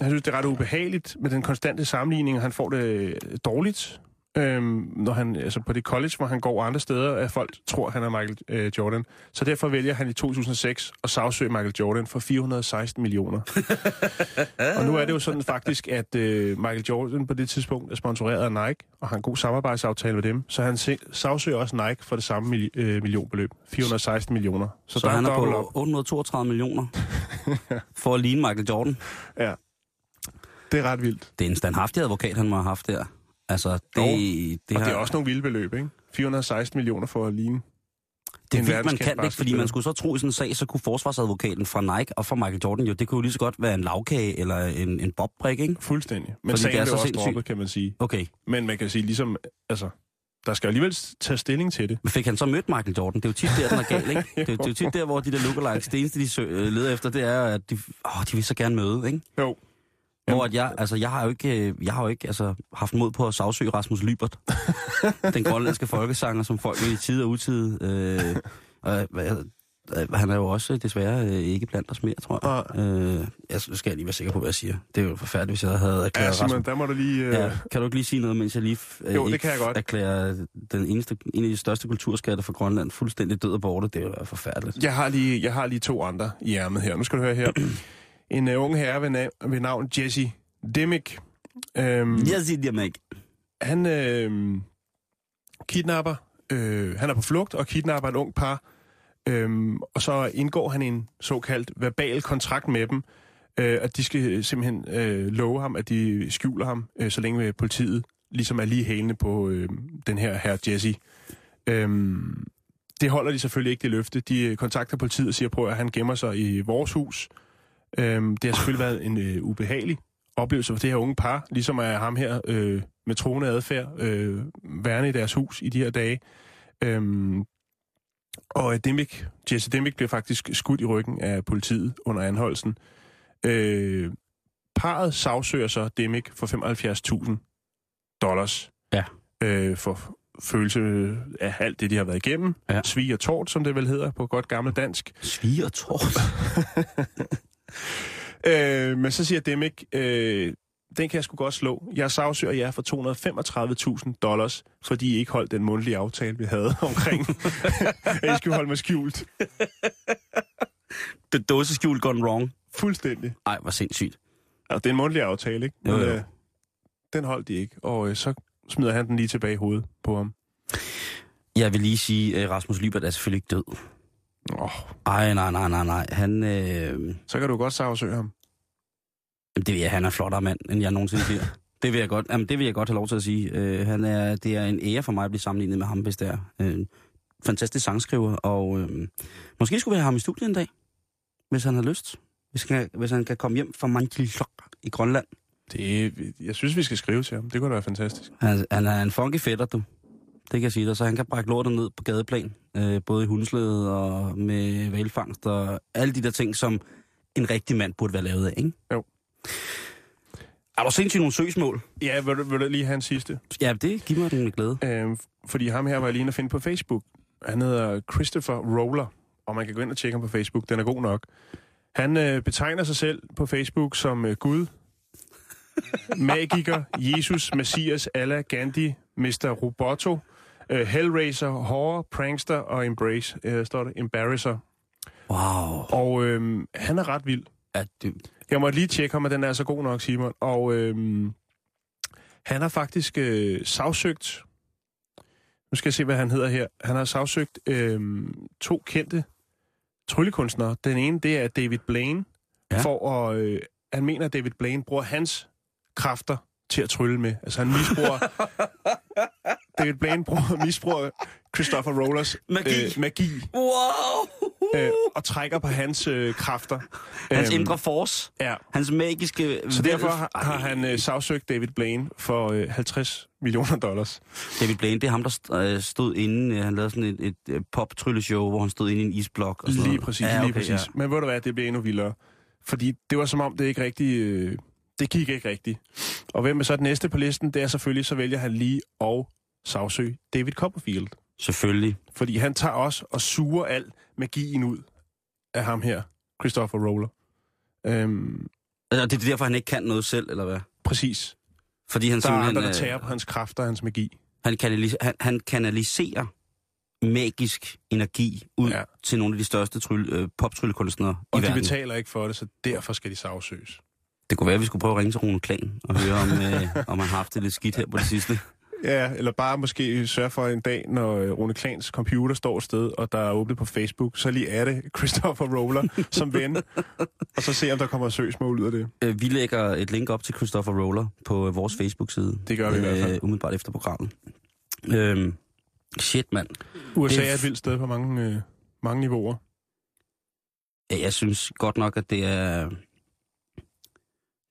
han synes, det er ret ubehageligt med den konstante sammenligning, og han får det øh, dårligt, øh, når han, altså på det college, hvor han går andre steder, at folk tror, han er Michael øh, Jordan. Så derfor vælger han i 2006 at sagsøge Michael Jordan for 416 millioner. <laughs> og nu er det jo sådan faktisk, at øh, Michael Jordan på det tidspunkt er sponsoreret af Nike, og har en god samarbejdsaftale med dem, så han sagsøger også Nike for det samme mil- øh, millionbeløb, 416 millioner. Så, der så han er op. på 832 millioner <laughs> for at ligne Michael Jordan. Det er ret vildt. Det er en standhaftig advokat, han må have haft der. Altså, det, Jo, det, Og har, det er også nogle vilde beløb, ikke? 416 millioner for at ligne. det er vildt, man kan det ikke, fordi man skulle så tro i sådan en sag, så kunne forsvarsadvokaten fra Nike og fra Michael Jordan jo, det kunne jo lige så godt være en lavkage eller en, en bobbrik, ikke? Fuldstændig. Men Fordi sagen det er blev så også droppet, kan man sige. Okay. Men man kan sige ligesom, altså, der skal alligevel tage stilling til det. Men fik han så mødt Michael Jordan? Det er jo tit der, den er gal, ikke? <laughs> Det, er- det er jo tit der, hvor de der lookalikes, det eneste, de øh, leder efter, det er, at de, åh, de vil så gerne møde, ikke? Jo. Hvor at jeg, altså, jeg har jo ikke, øh, jeg har jo ikke altså, haft mod på at sagsøge Rasmus Lybert. <laughs> den grønlandske folkesanger, som folk i tid og utid. Øh, øh, han er jo også desværre øh, ikke blandt os mere, tror jeg. Øh, jeg skal jeg lige være sikker på, hvad jeg siger. Det er jo forfærdeligt, hvis jeg havde Ja, erklæret Simon, Rasmus. der må du lige... Øh... Ja, kan du ikke lige sige noget, mens jeg lige øh, Jo, det kan jeg godt. erklærer den eneste, en af de største kulturskatter for Grønland fuldstændig død og borte? Det er jo forfærdeligt. Jeg har lige, jeg har lige to andre i ærmet her. Nu skal du høre her. En uh, ung herre ved, na- ved navn Jesse Dimmick. Øhm, mig ikke. Han øh, kidnapper. Øh, han er på flugt og kidnapper et ung par. Øhm, og så indgår han en såkaldt verbal kontrakt med dem, øh, at de skal simpelthen øh, love ham, at de skjuler ham, øh, så længe politiet ligesom er lige hælende på øh, den her herr Jesse. Øhm, det holder de selvfølgelig ikke, det løfte. De øh, kontakter politiet og siger, prøv at han gemmer sig i vores hus. Øhm, det har selvfølgelig været en øh, ubehagelig oplevelse for det her unge par, ligesom er ham her øh, med troende adfærd, øh, værende i deres hus i de her dage. Øhm, og øh, Dimmick, Jesse Dimmick bliver faktisk skudt i ryggen af politiet under anholdelsen. Øh, parret sagsøger så Dimmick for 75.000 dollars. Ja. Øh, for følelse af alt det, de har været igennem. Ja. Svig og tort, som det vel hedder på godt gammelt dansk. Sviger tårt. <laughs> Øh, men så siger Dimmick, øh, den kan jeg sgu godt slå. Jeg sagsøger jer for 235.000 dollars, fordi I ikke holdt den mundtlige aftale, vi havde <laughs> omkring, at I skulle holde mig skjult. The dåseskjul gone wrong. Fuldstændig. Ej, hvor sindssygt. Altså, det er en mundtlig aftale, ikke? Jo, Men, jo. øh, den holdt de ikke, og øh, så smider han den lige tilbage i hovedet på ham. Jeg vil lige sige, at Rasmus Lybert er selvfølgelig ikke død. Oh, Ej, nej, nej, nej, nej. Han, øh, så kan du godt sagsøge ham. Jamen, det vil jeg, han er flottere mand, end jeg nogensinde bliver. <laughs> Det vil jeg godt, jamen, det vil jeg godt have lov til at sige. Øh, han er, det er en ære for mig at blive sammenlignet med ham, hvis det er. Øh, fantastisk sangskriver, og øh, måske skulle vi have ham i studiet en dag, hvis han har lyst. Hvis han, kan- hvis han kan komme hjem fra Manjilok i Grønland. Det, jeg synes, vi skal skrive til ham. Det kunne da være fantastisk. Han, han er en funky fætter, du. Det kan jeg sige dig. Så han kan brække lortet ned på gadeplan. Øh, både i hundslædet og med valfangst og alle de der ting, som en rigtig mand burde være lavet af, ikke? Jo. Er du sindssygt nogle søgsmål? Ja, vil du, vil du lige have en sidste? Ja, det giver mig den med glæde. Øh, fordi ham her var jeg lige at finde på Facebook. Han hedder Christopher Roller, og man kan gå ind og tjekke ham på Facebook. Den er god nok. Han øh, betegner sig selv på Facebook som øh, Gud, magiker, Jesus, Messias, Allah, Gandhi, Mr. Roboto, øh, Hellraiser, Horror, Prankster og Embrace, øh, står det, Embarrasser. Wow. Og øh, han er ret vild. Ja, det, Jeg måtte lige tjekke ham, at den er så god nok, Simon. Og øhm, han har faktisk øh, sagsøgt... Nu skal jeg se, hvad han hedder her. Han har sagsøgt øhm, to kendte tryllekunstnere. Den ene, det er David Blaine. Ja. For at... Øh, han mener, at David Blaine bruger hans kræfter til at trylle med. Altså, han misbruger... <laughs> David Blaine bruger, misbruger Christopher Rollers Magi. Øh, magi wow! øh, og trækker på hans øh, kræfter. Hans Øhm, indre force. Ja, Hans magiske... så derfor har, har han øh, sagsøgt David Blaine for øh, 50 millioner dollars. David Blaine, det er ham, der øh, stod inde... øh, Han lavede sådan et, et, pop-trylleshow, hvor han stod inde i en isblok. Og sådan Lige præcis, ja, okay, lige præcis. Ja. Men ved du hvad, det bliver endnu vildere. Fordi det var som om, det ikke rigtig... Øh, det gik ikke rigtigt. Og hvem er så den næste på listen? Det er selvfølgelig, så vælger han lige at sagsøge David Copperfield. Selvfølgelig. Fordi han tager også og suger al magien ud af ham her, Christopher Roller. Øhm, Altså, det er derfor, han ikke kan noget selv, eller hvad? præcis. Fordi han Der er andre, der øh, tager på hans kræfter og hans magi. Han, kanalis- han, han kanaliserer magisk energi ud ja. Til nogle af de største tryl, øh, poptryllekunstnere i Og de verden. betaler ikke for det, så derfor skal de sagsøges. Det kunne være, at vi skulle prøve at ringe til Rune Klan og høre, om, øh, <laughs> om han har haft det lidt skidt her på det sidste. Ja, eller bare måske sørge for en dag, når øh, Rune Klans computer står et sted, og der er åbnet på Facebook, så lige er det Christopher Roller <laughs> som ven, og så se, om der kommer søgsmål ud af det. Øh, vi lægger et link op til Christopher Roller på øh, vores Facebook-side. Det gør vi i hvert fald. Umiddelbart efter programmet. Øhm, shit, mand. USA er er et vildt sted på mange, øh, mange niveauer. Ja, Jeg synes godt nok, at det er...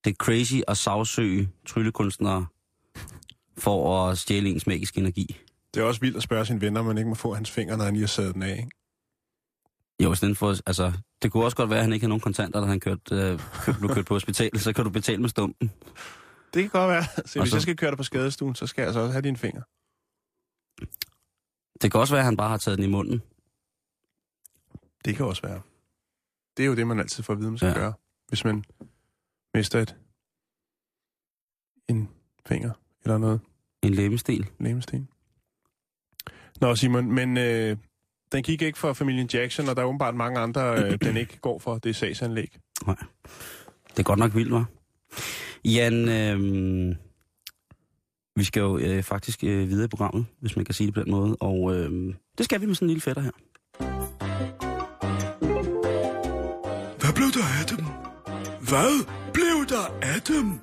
Det er crazy at sagsøge tryllekunstnere for at stjæle ens magiske energi. Det er også vildt at spørge sine venner, om man ikke må få hans fingre, når han lige har sat den af. Ikke? Jo, i stedet for, altså, det kunne også godt være, at han ikke havde nogen kontanter, da han kørte, øh, kørt, blev kørt på hospitalet, så kan du betale med stumpen. Det kan godt være. Så hvis så- jeg skal køre dig på skadestuen, så skal jeg altså også have dine fingre. Det kan også være, at han bare har taget den i munden. Det kan også være. Det er jo det, man altid får at vide, man skal ja. gøre. Hvis man mister et, en finger eller noget En læbestil. lemmesten. Nå, Simon, men øh, den gik ikke for familien Jackson, og der er åbenbart mange andre, øh, <clears throat> den ikke går for. Det er sagsanlæg. Det er godt nok vildt, var. Jan, øh, vi skal jo øh, faktisk øh, videre i programmet, hvis man kan sige det på den måde. Og øh, det skal vi med sådan en lille fætter her. Hvad blev der af dem? Hvad blev der af dem?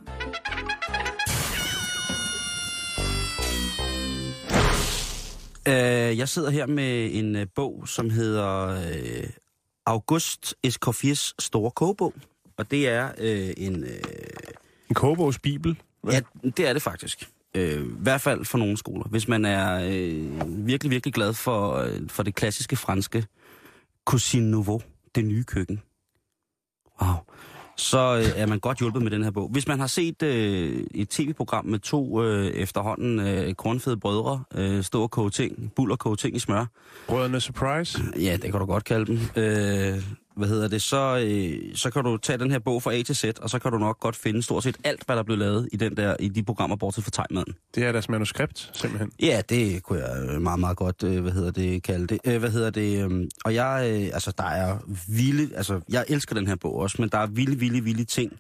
Øh, jeg sidder her med en øh, bog, som hedder øh, August Escoffiers Store Kogebog. Og det er øh, en... Øh, En kogebogs bibel. Hvad? ja, det er det faktisk. Øh, I hvert fald for nogle skoler. Hvis man er øh, virkelig, virkelig glad for, øh, for det klassiske franske Cuisine Nouveau, det nye køkken. Wow. Så øh, er man godt hjulpet med den her bog. Hvis man har set øh, et tv-program med to øh, efterhånden øh, kornfede brødre øh, stå og koge ting, buller koge ting i smør, Brødrene Surprise. Ja, det kan du godt kalde dem. Øh, hvad hedder det? Så, øh, så kan du tage den her bog fra A til Z, og så kan du nok godt finde stort set alt, hvad der blev lavet i, den der, i de programmer, bortset fra tegmaden. Det er deres manuskript, simpelthen. Ja, det kunne jeg meget, meget godt, øh, hvad hedder det, kalde det. Øh, hvad hedder det? Øh, og jeg, øh, altså, der er vilde, altså, jeg elsker den her bog også, men der er vilde, vilde, vilde ting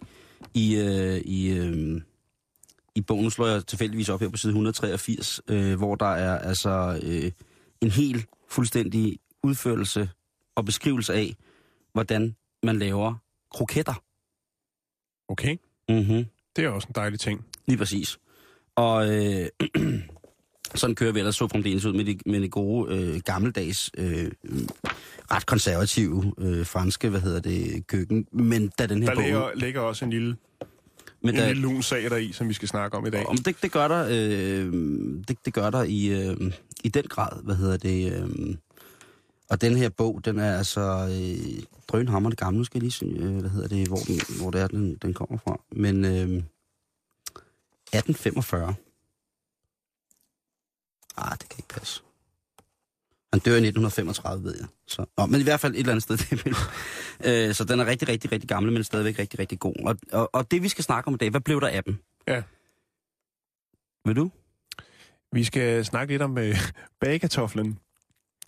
i, øh, i, øh, i bogen. Nu slår jeg tilfældigvis op her på side 183, øh, hvor der er altså øh, en helt fuldstændig udførelse og beskrivelse af, hvordan man laver kroketter. Okay. Mm-hmm. Det er også en dejlig ting. Lige præcis. Og øh, <clears throat> sådan kører vi ellers så fremdeles ud med de, med de gode, øh, gammeldags, øh, ret konservative øh, franske, hvad hedder det, køkken. Men da den her Der bog... ligger, ligger også en lille, men en da, lille lun sag der i, som vi skal snakke om i dag. om det, det gør der, øh, det, det gør der i, øh, i den grad, hvad hedder det... Øh, og den her bog, den er altså øh, drønhammerende gammel, nu skal jeg lige se, øh, hvad hedder det, hvor, den, hvor det er, den, den kommer fra. Men øh, 1845. Ah, det kan ikke passe. Han dør i 1935, ved jeg. Så, nå, men i hvert fald et eller andet sted. <laughs> Det vil. Øh, så den er rigtig, rigtig, rigtig gammel, men stadigvæk rigtig, rigtig god. Og, og, og det, vi skal snakke om i dag, hvad blev der af dem? Ja. Vil du? Vi skal snakke lidt om øh, bagekartoflen.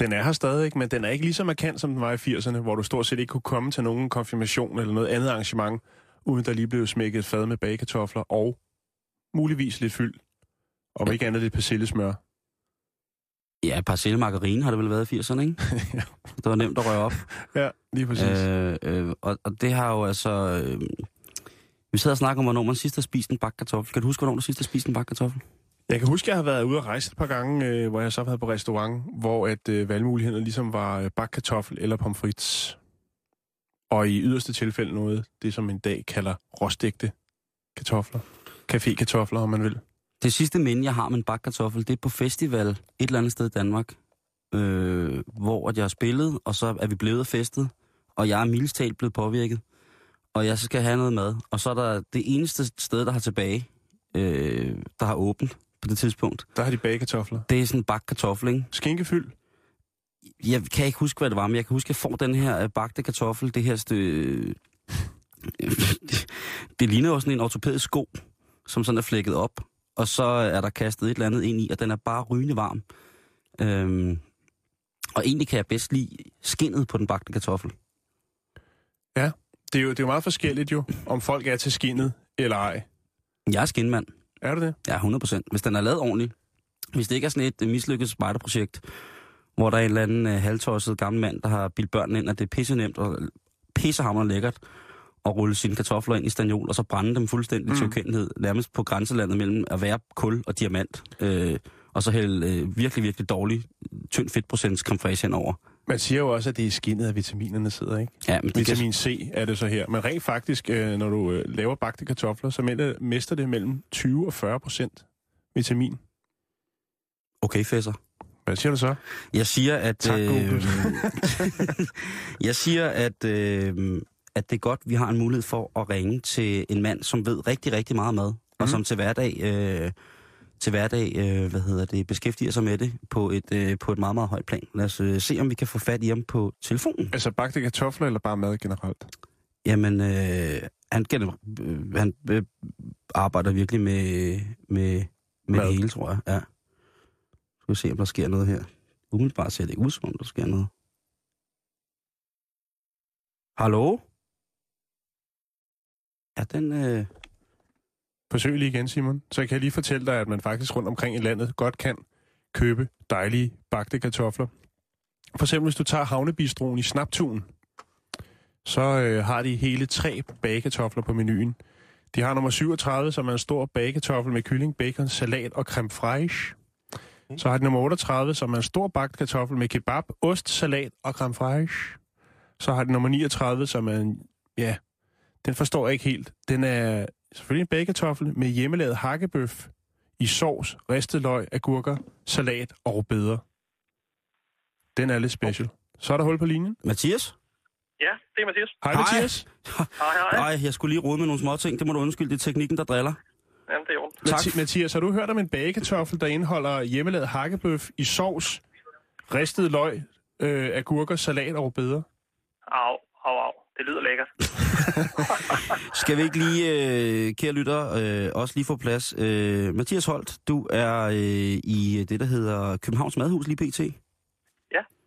Den er her stadig, men den er ikke lige så markant, som den var i 80'erne, hvor du stort set ikke kunne komme til nogen konfirmation eller noget andet arrangement, uden der lige blev smækket et fad med bagekartofler og muligvis lidt fyld. Om ikke andet lidt persillesmør. Ja, parcelle margarine har det vel været i 80'erne, ikke? <laughs> Ja. Det var nemt at røre op. <laughs> Ja, lige præcis. Øh. Øh, og, og det har jo altså... Øh, vi sidder og snakker om, hvornår man sidst har spist en bakke kartoffel. Kan du huske, hvornår du sidst har spist en bakke kartoffel? Jeg kan huske, at jeg har været ude at rejse et par gange, øh, hvor jeg så har været på restaurant, hvor at øh, valgmulighederne ligesom var øh, bagt kartoffel eller pomfrits. Og i yderste tilfælde noget, det som en dag kalder råstegte kartofler. Café-kartofler, om man vil. Det sidste minde, jeg har med en bakke kartoffel, det er på festival et eller andet sted i Danmark, øh, hvor at jeg har spillet, og så er vi blevet festet, og jeg er mildestalt blevet påvirket, og jeg skal have noget mad. Og så er der det eneste sted, der har tilbage, øh, der har åbent på det tidspunkt. Der har de bagekartofler. Det er sådan en bakke kartoffel, ikke? Skinkefyld. jeg kan ikke huske, hvad det var, men jeg kan huske, at jeg får den her øh, bagte kartoffel, det her stø... <laughs> det, ligner jo sådan en ortopædisk sko, som sådan er flækket op, og så er der kastet et eller andet ind i, og den er bare rygende varm. Øhm, og egentlig kan jeg bedst lide skinnet på den bagte kartoffel. Det er, jo, det er jo meget forskelligt jo, om folk er til skinnet eller ej. Jeg er skinmand. Er det det? Ja, 100%. Hvis den er lavet ordentligt. Hvis det ikke er sådan et øh, mislykket spejderprojekt, hvor der er en eller anden uh, halvtosset gammel mand, der har bildt børnene ind, at det er pisse nemt og pissehammerende lækkert at rulle sine kartofler ind i stagnol, og så brænde dem fuldstændig mm. til ukendelighed, nærmest på grænselandet mellem at være kul og diamant, øh, og så hælde øh, virkelig, virkelig dårlig, tynd fedtprocents creme fraiche henover. Man siger jo også, at det er skinnet, at vitaminerne sidder, ikke? Ja, men det kan, Vitamin C er det så her. Men rent faktisk, øh, når du øh, laver bagte kartofler, så mister det mellem 20 og 40 procent vitamin. okay, fæsser. Hvad siger du så? Jeg siger, at... Tak, Google. <laughs> jeg siger, at, øh, at det er godt, vi har en mulighed for at ringe til en mand, som ved rigtig, rigtig meget mad, mm. og som til hverdag, øh, til hverdag øh, hvad hedder det, beskæftiger sig med det på et, øh, på et meget, meget højt plan. Lad os øh, se, om vi kan få fat i ham på telefonen. Altså bagte kartofler eller bare mad generelt? Jamen, øh, han, gener- øh, han øh, arbejder virkelig med, med, med Mad. det hele, tror jeg. Ja. Skal vi se, om der sker noget her. Umiddelbart ser det ikke ud, som om der sker noget. Hallo? Ja, den... Øh... Forsøg lige igen, Simon. Så kan jeg lige fortælle dig, at man faktisk rundt omkring i landet godt kan købe dejlige bagte kartofler. For eksempel, hvis du tager havnebistroen i Snaptun, så øh, har de hele tre bagekartofler på menuen. De har nummer 37, som er en stor bagekartoffel med kylling, bacon, salat og creme fraiche. Så har de nummer 38, som er en stor bagt kartoffel med kebab, ost, salat og creme fraiche. Så har de nummer 39, som er en, ja, den forstår jeg ikke helt. Den er selvfølgelig en bagekartoffel med hjemmelavet hakkebøf i sovs, ristet løg, agurker, salat og rødbeder. Den er lidt special. Så er der hul på linjen. Mathias? Ja, det er Mathias. Hej, Hej. Mathias. Hej, hej. <laughs> Nej, jeg skulle lige rode med nogle små ting. Det må du undskylde, det er teknikken, der driller. Jamen, det er ondt. Tak. Mathi- Mathias, har du hørt om en bagekartoffel, der indeholder hjemmelavet hakkebøf i sovs, ristet løg, øh, agurker, salat og rødbeder? Au, au, au. Det lyder lækkert. <laughs> Skal vi ikke lige, øh, kære lytter, øh, også lige få plads? Øh, Mathias Holt, du er øh, i det, der hedder Københavns Madhus lige pt.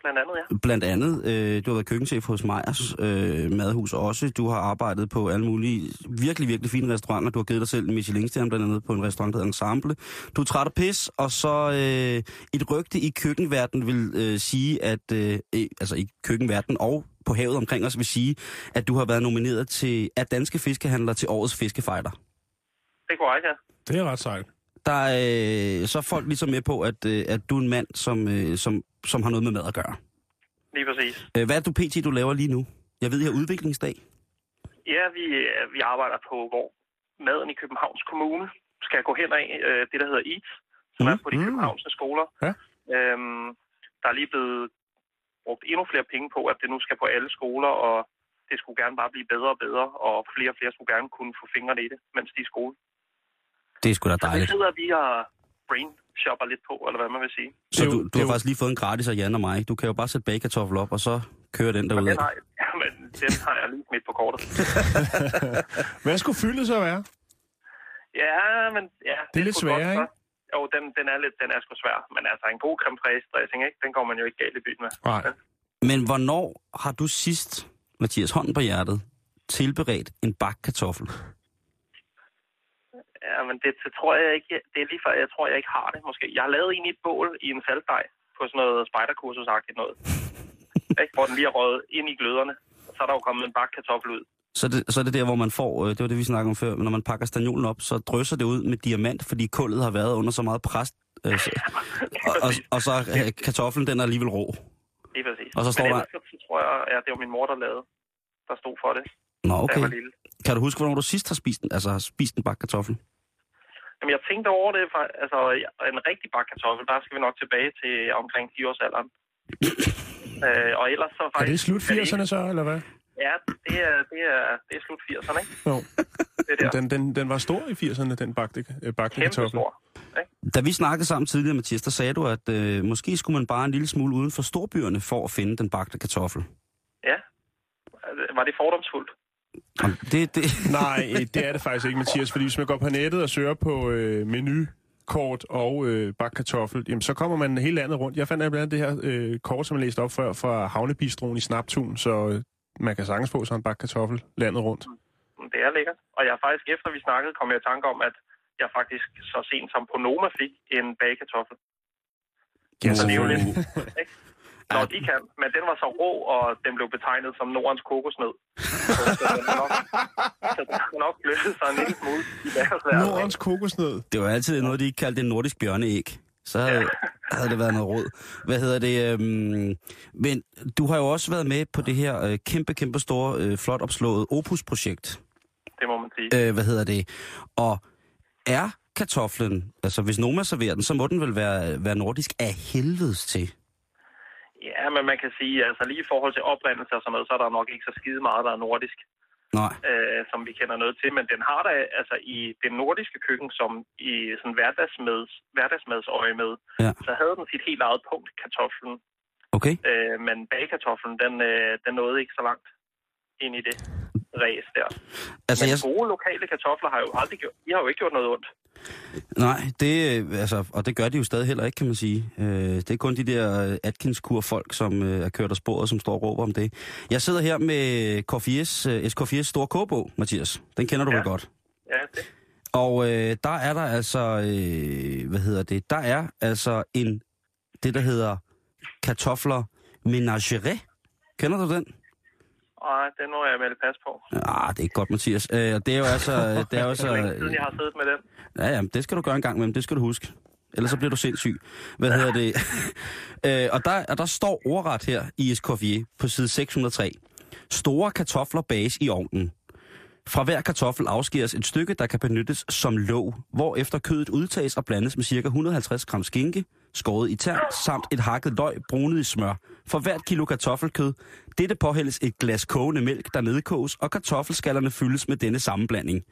Blandt andet, ja. Blandt andet, øh, du har været køkkenchef hos Meyers øh, Madhus også. Du har arbejdet på alle mulige virkelig, virkelig fine restauranter. Du har givet dig selv en Michelin-stjerne, blandt andet på en restaurant, der hedder Ensemble. Du er træt af pis, og så øh, et rygte i køkkenverdenen vil øh, sige, at øh, øh, altså i køkkenverdenen og på havet omkring os vil sige, at du har været nomineret til af danske fiskehandlere til årets fiskefighter. Det er korrekt, ja. Det er ret sejt. Der er øh, så er folk ligesom med på, at, øh, at du er en mand, som, øh, som, som har noget med mad at gøre. Lige præcis. Øh, hvad er du pt, du laver lige nu? Jeg ved, I har udviklingsdag. Ja, vi, øh, vi arbejder på, hvor maden i Københavns Kommune skal gå hen af øh, det, der hedder EAT, som Mm. er på de Mm. københavnske skoler. Ja. Øhm, der er lige blevet brugt endnu flere penge på, at det nu skal på alle skoler, og det skulle gerne bare blive bedre og bedre, og flere og flere skulle gerne kunne få fingrene i det, mens de er i skole. Det er sgu da Så det dejligt. sidder vi og brain shopper lidt på, eller hvad man vil sige. Så Det du, det du har jo- faktisk lige fået en gratis af Jan og mig. Du kan jo bare sætte bagekartoffel op, og så kører den derude. den har, jeg, <laughs> ja, men den har jeg lige midt på kortet. <laughs> Hvad skulle fyldet så være? Ja, men ja. Det er lidt sgu godt, sværere, så. Jo, den, den er lidt, den er sgu svær. Men altså, en god creme fraiche dressing, ikke? Den går man jo ikke galt i byen med. Nej. Men hvornår har du sidst, Mathias, hånden på hjertet, tilberedt en bakkartoffel? Ja, men det, det, tror jeg ikke, det er lige før, jeg tror, jeg ikke har det, måske. Jeg har lavet en i et bål i en saltdej på sådan noget spejderkursusagtigt noget. <laughs> ikke? Hvor den lige er røget ind i gløderne. Så er der jo kommet en bakke kartoffel ud. Så, det, så er det der, hvor man får, øh, det var det, vi snakkede om før, når man pakker staniolen op, så drysser det ud med diamant, fordi kullet har været under så meget pres. Øh, <laughs> så, og, og, og så øh, kartoflen, den er alligevel rå. Det er præcis. Og så står men der- så tror jeg, ja, det var min mor, der lavede, der stod for det, Nå, da jeg okay. var lille. Kan du huske, hvornår du sidst har spist en, altså har spist en bakkartoffel? Jamen, jeg tænkte over det, for, altså, en rigtig bakke kartoffel, der skal vi nok tilbage til omkring 10 års alderen. <laughs> øh, og ellers så Er faktisk... det slut er det 80'erne så, eller hvad? Ja, det er, det er, det er slut 80'erne, ikke? Jo. Det der. Den, den, den var stor i 80'erne, den bagte, øh, bagte kartoffel. stor. Da vi snakkede sammen tidligere, Mathias, der sagde du, at øh, måske skulle man bare en lille smule uden for storbyerne for at finde den bagte kartoffel. Ja. Var det fordomsfuldt? Det, det, <laughs> Nej, øh, det er det faktisk ikke, Mathias. Fordi hvis man går på nettet og søger på øh, menu, kort og øh, bakke kartoffel, jamen så kommer man hele landet rundt. Jeg fandt blandt andet det her øh, kort, som jeg læste op før, fra Havnebistroen i Snaptun, så øh, man kan sagtens få sådan en bakke kartoffel landet rundt. Det er lækkert. Og jeg faktisk, efter vi snakkede, kom jeg i tanke om, at jeg faktisk så sent som på Noma fik en bagekartoffel. Ja, Så det er jo lidt... Nå, de kan. Men den var så rå, og den blev betegnet som Nordens kokosnød. Så den er nok, så den har nok flyttet sig en lille smule i deres verden. Nordens kokosnød. det var altid noget, de ikke kaldte en nordisk bjørneæg. Så havde, havde det været noget råd. Hvad hedder det? Øhm, men du har jo også været med på det her øh, kæmpe, kæmpe store, øh, flot opslået Opus-projekt. Det må man sige. Øh, hvad hedder det? Og er kartoflen, altså hvis Noma serverer den, så må den vel være, være nordisk af helvedes til. Ja, men man kan sige, altså lige i forhold til oprindelse og sådan noget, så er der nok ikke så skide meget, der er nordisk, Nej. øh, som vi kender noget til. Men den har da altså i det nordiske køkken, som i sådan hverdagsmads, hverdagsmadsøje med, Ja. så havde den sit helt eget punkt, kartoflen. Okay? Øh, men bagkartoflen, den, øh, den nåede ikke så langt ind i det ræs der. Altså, Men jeg, gode lokale kartofler har jo aldrig gjort, de har jo ikke gjort noget ondt. nej, det, øh, altså, og det gør de jo stadig heller ikke, kan man sige. Øh, det er kun de der øh, Atkins-kur-folk, som øh, er kørt af sporet, som står og råber om det. Jeg sidder her med Corfiers, øh, SK4's store kogebog, Mathias. Den kender du Ja. vel godt. Ja, det. Og øh, der er der altså, øh, hvad hedder det, der er altså en, det der hedder kartofler menagere. Kender du den? Ej, den må jeg melde pas på. Ah, det er ikke godt, Mathias. Øh, det er jo altså... Det er jo <laughs> Det så, længe siden, jeg har siddet med den. ja, ja, det skal du gøre en gang med, det skal du huske. Ellers så bliver du sindssyg. Hvad hedder det? <laughs> øh, og, der, og der står ordret her i Escoffier på side 603. Store kartofler bages i ovnen. Fra hver kartoffel afskæres et stykke, der kan benyttes som låg, hvorefter kødet udtages og blandes med ca. 150 gram skinke, skåret i tern, samt et hakket løg brunet i smør. For hvert kilo kartoffelkød, dette påhældes et glas kogende mælk, der nedkoges, og kartoffelskallerne fyldes med denne sammenblanding.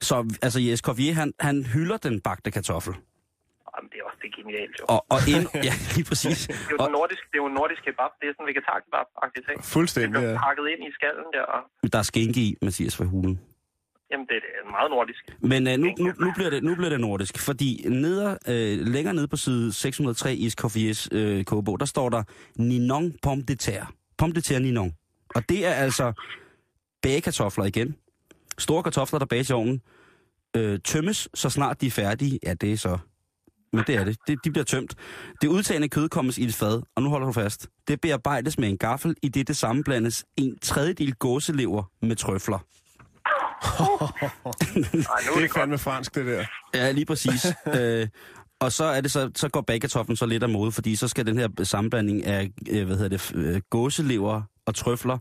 Så altså Jes Corvier, han, han hylder den bagte kartoffel. Jamen, det er også det er genialt, jo. Og, og ind, ja, lige præcis. <laughs> Det er jo, Og den nordisk, det er jo en nordisk kebab. Det er sådan en vegetar kebab. Det Fuldstændig, bliver ja. pakket ind i skallen der. Og, der er skinke i, Mathias, for hulen. Jamen, det er meget nordisk. Men uh, nu, nu, nu, bliver det, nu bliver det nordisk, fordi neder, uh, længere nede på side 603 i Escoffiers uh, kogebog, der står der Ninon pomme de terre. Pomme de terre Ninon. Og det er altså bagekartofler igen. Store kartofler, der bages i ovnen. Øh, tømmes, så snart de er færdige. Ja, det er så... Men det er det. det. De bliver tømt. Det udtagende kød kommes i et fad, og nu holder du fast. Det bearbejdes med en gaffel, i det det sammenblandes en tredjedel gåselever med trøfler. Ej, nu er Det det, er godt. fandme fransk, det der. Ja, lige præcis. <laughs> øh, og så er det så, så går bagkartoflen så lidt af mode, fordi så skal den her sammenblanding af, øh, hvad hedder det, øh, gåselever og trøfler,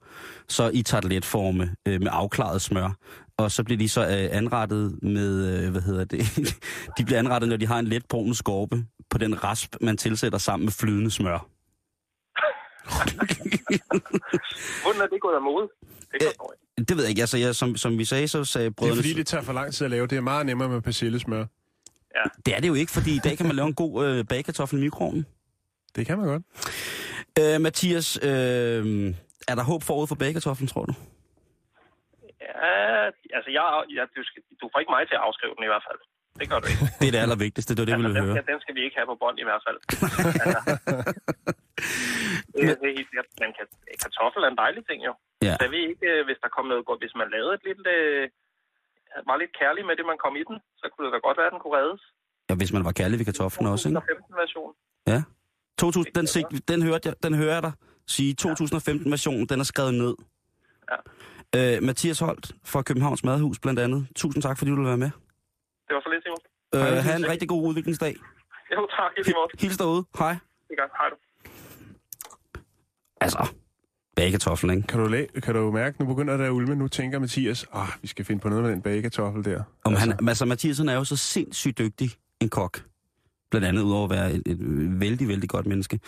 så i tarteletforme øh, med afklaret smør. Og så bliver de så øh, anrettet med, øh, hvad hedder det, <laughs> de bliver anrettet, når de har en let brun skorpe på den rasp, man tilsætter sammen med flydende smør. <laughs> Hvordan er det gået af mode? Det jeg. Det ved jeg ikke, altså jeg, som, som vi sagde, så sagde Det er brødrene... fordi, det tager for lang tid at lave. Det er meget nemmere med persillesmør. det er det jo ikke, fordi i dag kan man lave en god øh, bagkartoffel i mikroovnen. Det kan man godt. Øh, Mathias, øh, er der håb forud for bagekartoflen, tror du? Ja, altså, jeg, jeg, du, skal, du får ikke mig til at afskrive den i hvert fald. Det gør du ikke. <laughs> Det er det allervigtigste, det var det, vi altså, ville den, høre. skal, den skal vi ikke have på bånd i hvert fald. <laughs> altså, det, er- det er helt sikkert. Men kartoffel er en dejlig ting jo. Ja. Så jeg ved ikke, øh, hvis der kom noget godt. Hvis man lavede et lidt, øh, var lidt kærlig med det, man kom i den, så kunne det da godt være, at den kunne reddes. ja, hvis man var kærlig ved kartoflen også, ikke? 2015-version. Ja. 2000, den, sig, den, hørte jeg, den hører jeg dig sige. 2015-versionen, den er skrevet ned. Ja. Øh, Mathias Holt fra Københavns Madhus blandt andet. Tusind tak, fordi du ville være med. Øh, ha' en rigtig god udviklingsdag. Jo, tak. I lige måde. Hils derude. Hej. Gør. Hej du. Altså, bagekartoflen, ikke? Kan du, læ- kan du mærke, nu begynder det at ulme. Nu tænker Mathias, ah, vi skal finde på noget med den bagekartoffel der. Om altså. Han, altså, Mathias han er jo så sindssygt dygtig en kok. Blandt andet udover at være et, et vældig, vældig godt menneske.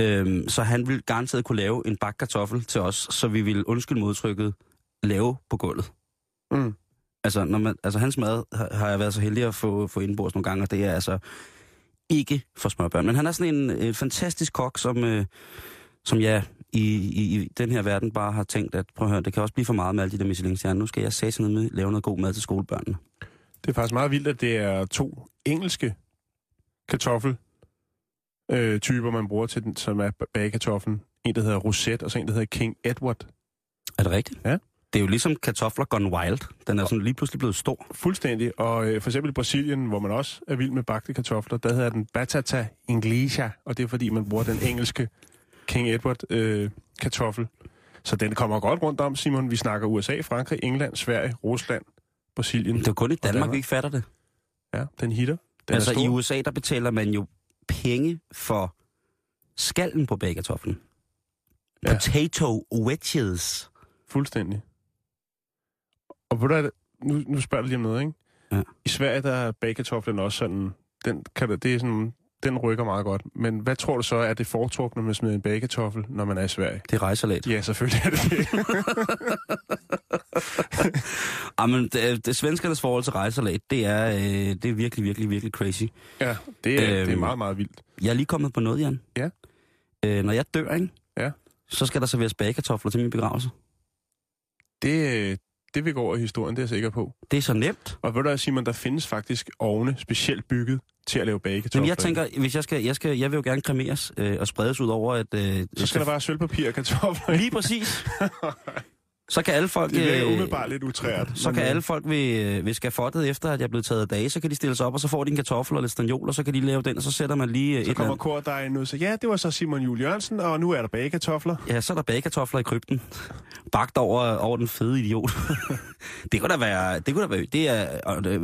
Øhm, så han vil garanteret kunne lave en bakke kartoffel til os, så vi vil undskyld modtrykket lave på gulvet. Mm. Altså, når man, altså hans mad har, har jeg været så heldig at få, få indbords nogle gange, og det er altså ikke for småbørn. Men han er sådan en, en fantastisk kok, som, øh, som jeg i, i, i den her verden bare har tænkt, at prøv at høre, det kan også blive for meget med alle de der Michelin-stjerner. Nu skal jeg sætte ned med lave noget god mad til skolebørnene. Det er faktisk meget vildt, at det er to engelske kartoffel øh, typer, man bruger til den, som er bagekartoflen. En, der hedder Rosette, og så en, der hedder King Edward. Er det rigtigt? Ja. Det er jo ligesom kartofler gone wild. Den er sådan lige pludselig blevet stor. Fuldstændig. Og øh, for eksempel i Brasilien, hvor man også er vild med bagte kartofler, der hedder den Batata Inglesa, og det er fordi, man bruger den engelske King Edward øh, kartoffel. Så den kommer godt rundt om, Simon. Vi snakker USA, Frankrig, England, Sverige, Rusland, Brasilien. Det er kun i Danmark, Danmark. vi ikke fatter det. Ja, den hitter. Den altså i USA, der betaler man jo penge for skallen på bagekartoflen. Ja. Potato wedges. Fuldstændig. Og ved du, hvad, nu, nu spørger du lige om noget, ikke? Ja. I Sverige, der er bagkartoflen også sådan... Den, kan, du- det er sådan, den rykker meget godt. Men hvad tror du så er det foretrukne, når man smider en bagkartoffel, når man er i Sverige? Det er rejsalat. Ja, selvfølgelig er det det. <laughs> Jamen, det, det svenskernes forhold til rejsalat, det er, øh, det er virkelig, virkelig, virkelig crazy. ja, det er, Øhm. det er meget, meget vildt. Jeg er lige kommet på noget, Jan. Ja. Øh, når jeg dør, ikke? Ja. Så skal der serveres bagekartofler til min begravelse. Det, det vil gå over i historien, det er jeg sikker på. Det er så nemt. Og ved du hvad, Simon, der findes faktisk ovne specielt bygget til at lave bagekartofler. Men jeg tænker, hvis jeg skal, jeg skal, jeg vil jo gerne kremeres øh, og spredes ud over, at... Øh, Så skal der bare sølvpapir og kartofler. Lige præcis. <laughs> så kan alle folk... Det virker øh, umiddelbart lidt utrært. Så kan øh, alle folk ved, øh, ved skafottet, efter at jeg er blevet taget af dage, så kan de stille sig op, og så får de en kartoffel og lidt stagnol, og så kan de lave den, og så sætter man lige Så et kommer kordejen ud, så ja, det var så Simon Jul Jørgensen, og nu er der bagekartofler. Ja, så er der bagekartofler i krypten. Bagt over, over den fede idiot. <laughs> det kunne da være... Det kunne da være... Det er...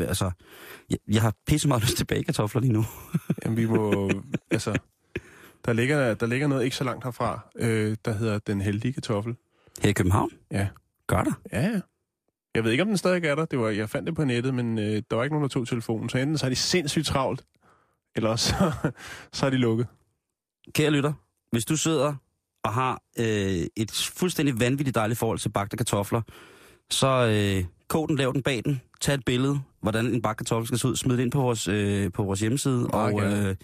Altså... Jeg, jeg har pisse meget lyst til bagekartofler lige nu. <laughs> Jamen, vi må... altså, der ligger, der ligger noget ikke så langt herfra, øh, der hedder Den Heldige Kartoffel. Her i København? Ja. Gør der? Ja, ja. Jeg ved ikke, om den stadig er der. Det var, jeg fandt det på nettet, men øh, der var ikke nogen, der tog telefonen. Så enten så er de sindssygt travlt, eller så, <laughs> så er de lukket. Kære lytter, hvis du sidder og har øh, et fuldstændig vanvittigt dejligt forhold til bagte kartofler, så øh, kog den, lav den bag den, tag et billede, hvordan en bagt kartoffel skal se ud, smid det ind på vores, øh, på vores hjemmeside, Meget og øh,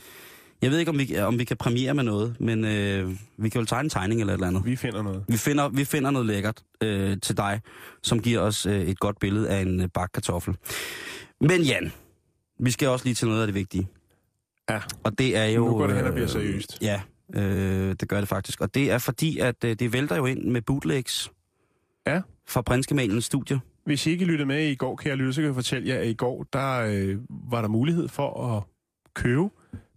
jeg ved ikke, om vi, om vi kan premiere med noget, men øh, vi kan jo tegne en tegning eller et eller andet. Vi finder noget. Vi finder, vi finder noget lækkert øh, til dig, som giver os øh, et godt billede af en øh, bagt kartoffel. Men Jan, vi skal også lige til noget af det vigtige. Ja. Og det er jo... Nu går det hen og øh, bliver seriøst. Ja, øh, det gør det faktisk. Og det er fordi, at øh, det vælter jo ind med bootlegs. Ja. Fra Prinskemalenens studie. Hvis I ikke lyttede med i går, kan jeg lytte, så kan jeg fortælle jer, at i går, der øh, var der mulighed for at købe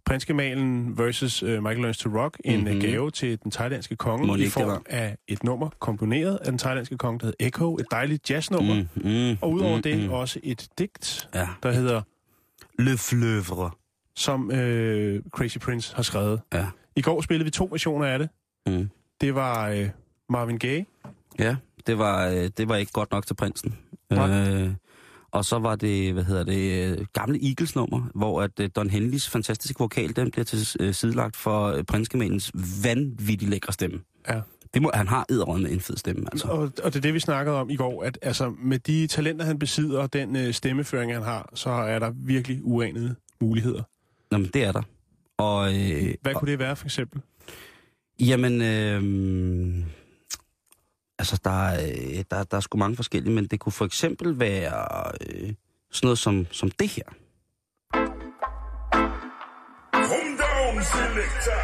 Prinskemalen versus øh, Michael Learns to Rock, en Mhm. mm-hmm. gave til den thailandske konge Må i form af et nummer komponeret af den thailandske konge, der hedder Echo, et dejligt jazznummer. Mm. mm, Og udover mm, det mm. også et digt, Ja. der hedder, Le Fleuve. som øh, Crazy Prince har skrevet. Ja. I går spillede vi to versioner af det. Mm. Det var øh, Marvin Gaye, Ja, det var, øh, det var ikke godt nok til prinsen. Nej. Øh, og så var det, hvad hedder det, øh, gamle Eagles-nummer, hvor at øh, Don Henleys fantastiske vokal, den bliver til øh, sidelagt for Prinskemalenens vanvittigt lækre stemme. Ja. Det må, han har edderød med en fed stemme, altså. Og, og det er det, vi snakkede om i går, at altså, med de talenter, han besidder, og den øh, stemmeføring, han har, så er der virkelig uanede muligheder. Nå, men det er der. Og, øh, Hvad kunne det være, for eksempel? Jamen, øh, altså, der, øh, der, der er sgu mange forskellige, men det kunne for eksempel være øh, sådan noget som, som det her. Come down, selector.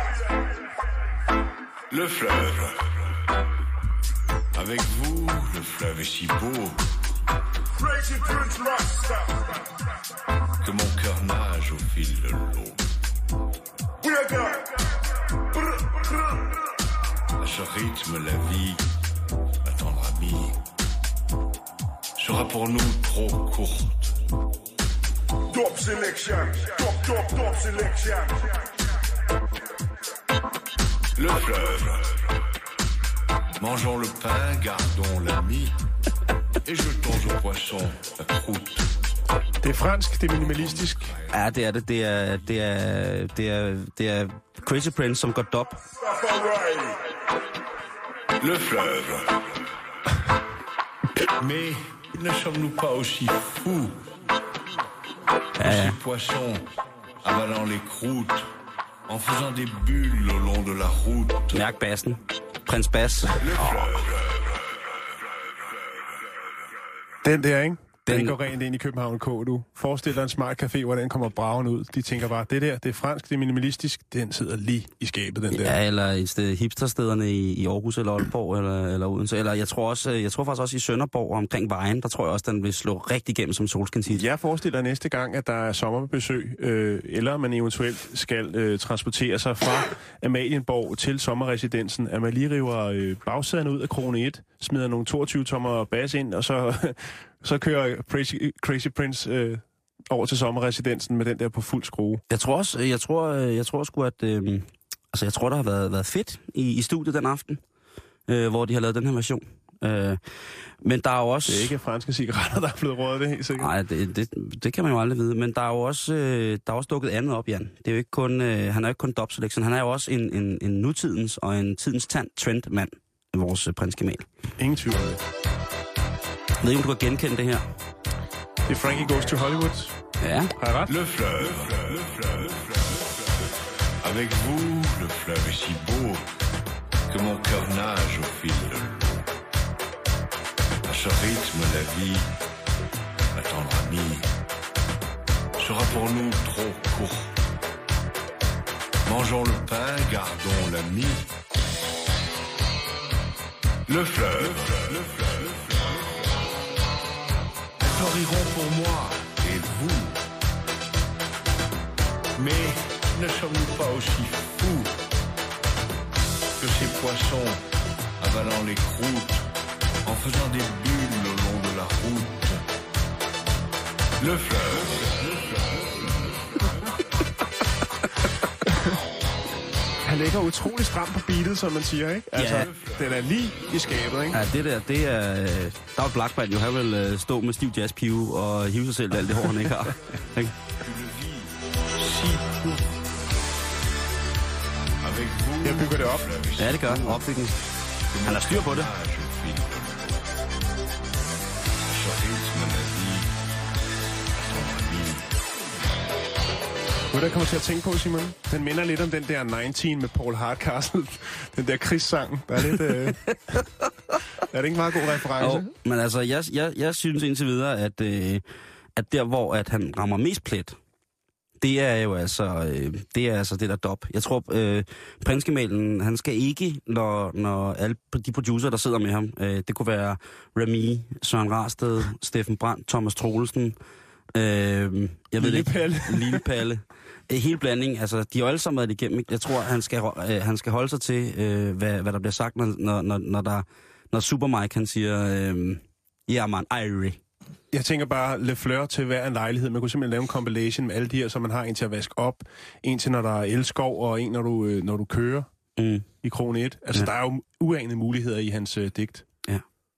Le fleuve. Avec vous, le fleuve est si beau Crazy Prince Rasta. que mon cœur nage au fil de l'eau. Je rythme, la vie, ma tendre amie, sera pour nous trop courte. Top selection. Top, top, top selection. Le fleuve. Mangeons le pain, gardons l'ami, et jetons au poisson la croûte. Det er fransk, det er minimalistisk. Ja, det er det. Det er, det er, det er, det er Crazy Prince, som går dop. Le fleuve. Mais ne sommes-nous pas aussi fous ja. Ces poissons avalant les croûtes, en faisant des bulles au long de la route? Mærk bassen. Prins Bass. Den der, ikke? Den, Den- går rent ind i København K, du. Forestil dig en smart café, hvor den kommer braven ud. De tænker bare, det der, det er fransk, det er minimalistisk. Den sidder lige i skabet, den der. Ja, eller et sted hipsterstederne i, i Aarhus eller Aalborg eller, eller Odense. Eller jeg tror, også, jeg tror faktisk også i Sønderborg omkring vejen, der tror jeg også, den vil slå rigtig igennem som solskinshit. Jeg forestiller næste gang, at der er sommerbesøg, øh, eller man eventuelt skal øh, transportere sig fra Amalienborg til sommerresidensen, at man lige river øh, bagsæderne ud af krone 1, smider nogle 22-tommer bas ind, og så, så kører Crazy, Crazy Prince øh, over til sommerresidensen med den der på fuld skrue. Jeg tror også, jeg tror, jeg tror sgu, at... Øh, altså, jeg tror, der har været, været fedt i, i studiet den aften, øh, hvor de har lavet den her version. Øh, men der er jo også... Det er ikke franske cigaretter, der er blevet rådet, det helt sikkert. Nej, det, det, det kan man jo aldrig vide. Men der er jo også, øh, der er også dukket andet op, Jan. Det er jo ikke kun, øh, han er jo ikke kun Dub Selection. Han er jo også en, en, en nutidens og en tidens tand trendmand, vores øh, prins Kemal. Ingen tvivl om det. Jeg ved ikke, om du kan genkende det her? Det er Frankie Goes to Hollywood. Ja. Har jeg ret? Le fleuve, le fleuve, avec vous, le fleuve est si beau que mon cœur nage au fil de l'eau. À ce rythme, la vie, ma tendre amie, sera pour nous trop court. Mangeons le pain, gardons l'ami. Le fleuve, le fleuve, elles fleuriront pour moi et vous. Mais ne sommes-nous pas aussi fous que ces poissons avalant les croûtes en faisant des bulles au long de la route? Le fleuve, Han ligger utrolig stramt på beatet, som man siger, ikke? Altså, Ja. den er lige i skabet, ikke? Ja, det der, det er... øh, Der er Blackman jo, han vil øh, stå med stiv jazzpive og hive sig selv alt det hår, han ikke har. <laughs> Ikke? Jeg bygger det op. Ja, det gør opbygning. Han har styr på det. Du, jeg kommer til at tænke på, Simon? Den minder lidt om den der 19 med Paul Hardcastle. <laughs> Den der krigssang. Der er lidt... Øh... er det ikke en meget god reference? Jo, men altså, jeg, jeg, jeg synes indtil videre, at, øh, at der, hvor at han rammer mest plet, det er jo altså, øh, det er altså det der dop. Jeg tror, øh, prinskemalen, han skal ikke, når, når alle de producer, der sidder med ham, øh, det kunne være Remy, Søren Rarsted, Steffen Brandt, Thomas Troelsen, øh, jeg ved Lille ikke, Palle. Lille Palle. Øh, Hele blanding, altså de har alle sammen været igennem. Jeg tror, han skal, øh, han skal holde sig til, øh, hvad, hvad der bliver sagt, når, når, når, når, der, når Super Mike han siger, øh, ja man, Irie. Jeg tænker bare Le Fleur til hver en lejlighed. Man kunne simpelthen lave en compilation med alle de her, så man har en til at vaske op, en til når der er elskov, og en når du, øh, når du kører Mm. i krone 1. Altså, Ja. ja. der er jo uanede muligheder i hans øh, digt.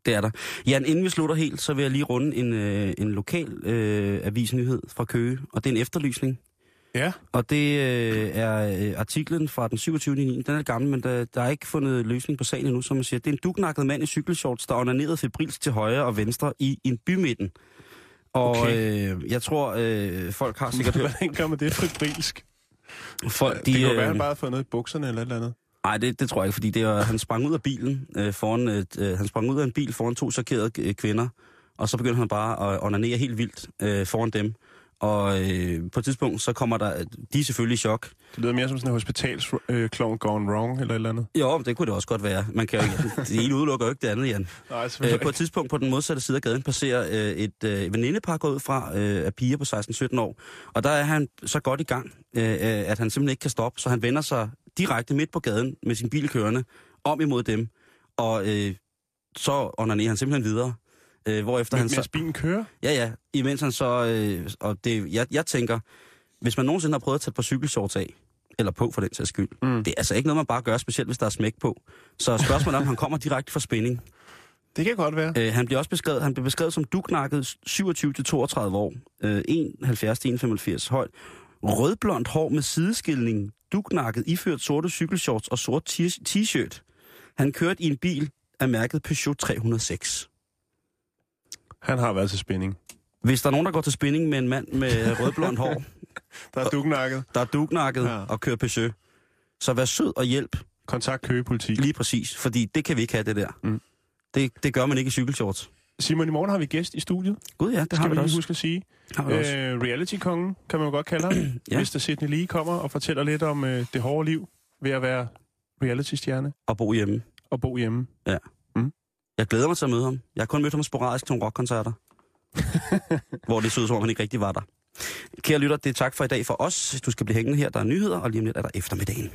Det er der. Jan, inden vi slutter helt, så vil jeg lige runde en, øh, en lokal øh, avisnyhed fra Køge, og det er en efterlysning. Ja, Og det øh, er øh, artiklen fra den 27. 9. Den er gammel, men der, der er ikke fundet løsning på sagen endnu, som man siger. Det er en duknakket mand i cykelshorts, der onanerede febrilsk til højre og venstre i en bymidten. Og Okay. øh, jeg tror, øh, folk har sikkert <laughs> hvordan gør man det febrilsk? Folk, De, det kan jo være, øh, han bare har fået noget i bukserne eller et eller andet. Nej, det, det tror jeg ikke, fordi det var, han sprang ud af bilen øh, foran et, øh, han sprang ud af en bil foran to chokerede øh, kvinder, og så begyndte han bare at onanere helt vildt øh, foran dem. Og øh, på et tidspunkt, så kommer der, de er selvfølgelig i chok. Det lyder mere som sådan en hospitalsklovn øh, gone wrong eller et eller andet. Jo, det kunne det også godt være. Man kan jo ikke, <laughs> det ene udelukker jo ikke det andet, Jan. Nej, Øh, på et tidspunkt på den modsatte side af gaden passerer øh, et øh, venindepar gået ud fra øh, af piger på 16-17 år. Og der er han så godt i gang, øh, øh, at han simpelthen ikke kan stoppe, så han vender sig direkte midt på gaden med sin bil kørende om imod dem. Og øh, så onanerer han simpelthen videre. Øh, hvorefter han Men, så... mens bilen kører? Ja, ja. Imens han så... Øh, og det, jeg, jeg tænker, hvis man nogensinde har prøvet at tage par cykelshorts af, eller på for den sags skyld, mm. det er altså ikke noget, man bare gør, specielt hvis der er smæk på. Så spørgsmålet er, om han kommer direkte fra spænding. Det kan godt være. Øh, han bliver også beskrevet, han bliver beskrevet som duknakket 27-32 år, øh, 71-85 høj, rødblondt hår med sideskilning, duknakket, iført sorte cykelshorts og sort t-shirt. Han kørte i en bil af mærket Peugeot 306. Han har været til spænding. Hvis der er nogen, der går til spinning med en mand med <laughs> rødblondt hår, Der er duknakket. der er duknakket ja. Ja. og kører Peugeot, så vær sød og hjælp Kontakt køgepoliti. lige præcis, fordi det kan vi ikke have, det der. Mm. Det, det gør man ikke i cykelshorts. Simon, i morgen har vi gæst i studiet. Gud ja, det har Skal vi vi også. huske at sige. Har vi da også. Øh, Reality-kongen, kan man jo godt kalde ham. <clears throat> Ja. ja. Mr. Sidney Lee kommer og fortæller lidt om øh, det hårde liv ved at være reality-stjerne Og bo hjemme. og bo hjemme. Jeg glæder mig til at møde ham. Jeg har kun mødt ham sporadisk til nogle rockkoncerter. <laughs> hvor det så ud som om, han ikke rigtig var der. Kære lytter, det er tak for i dag for os. Du skal blive hængende her. Der er nyheder, og lige om lidt er der eftermiddagen.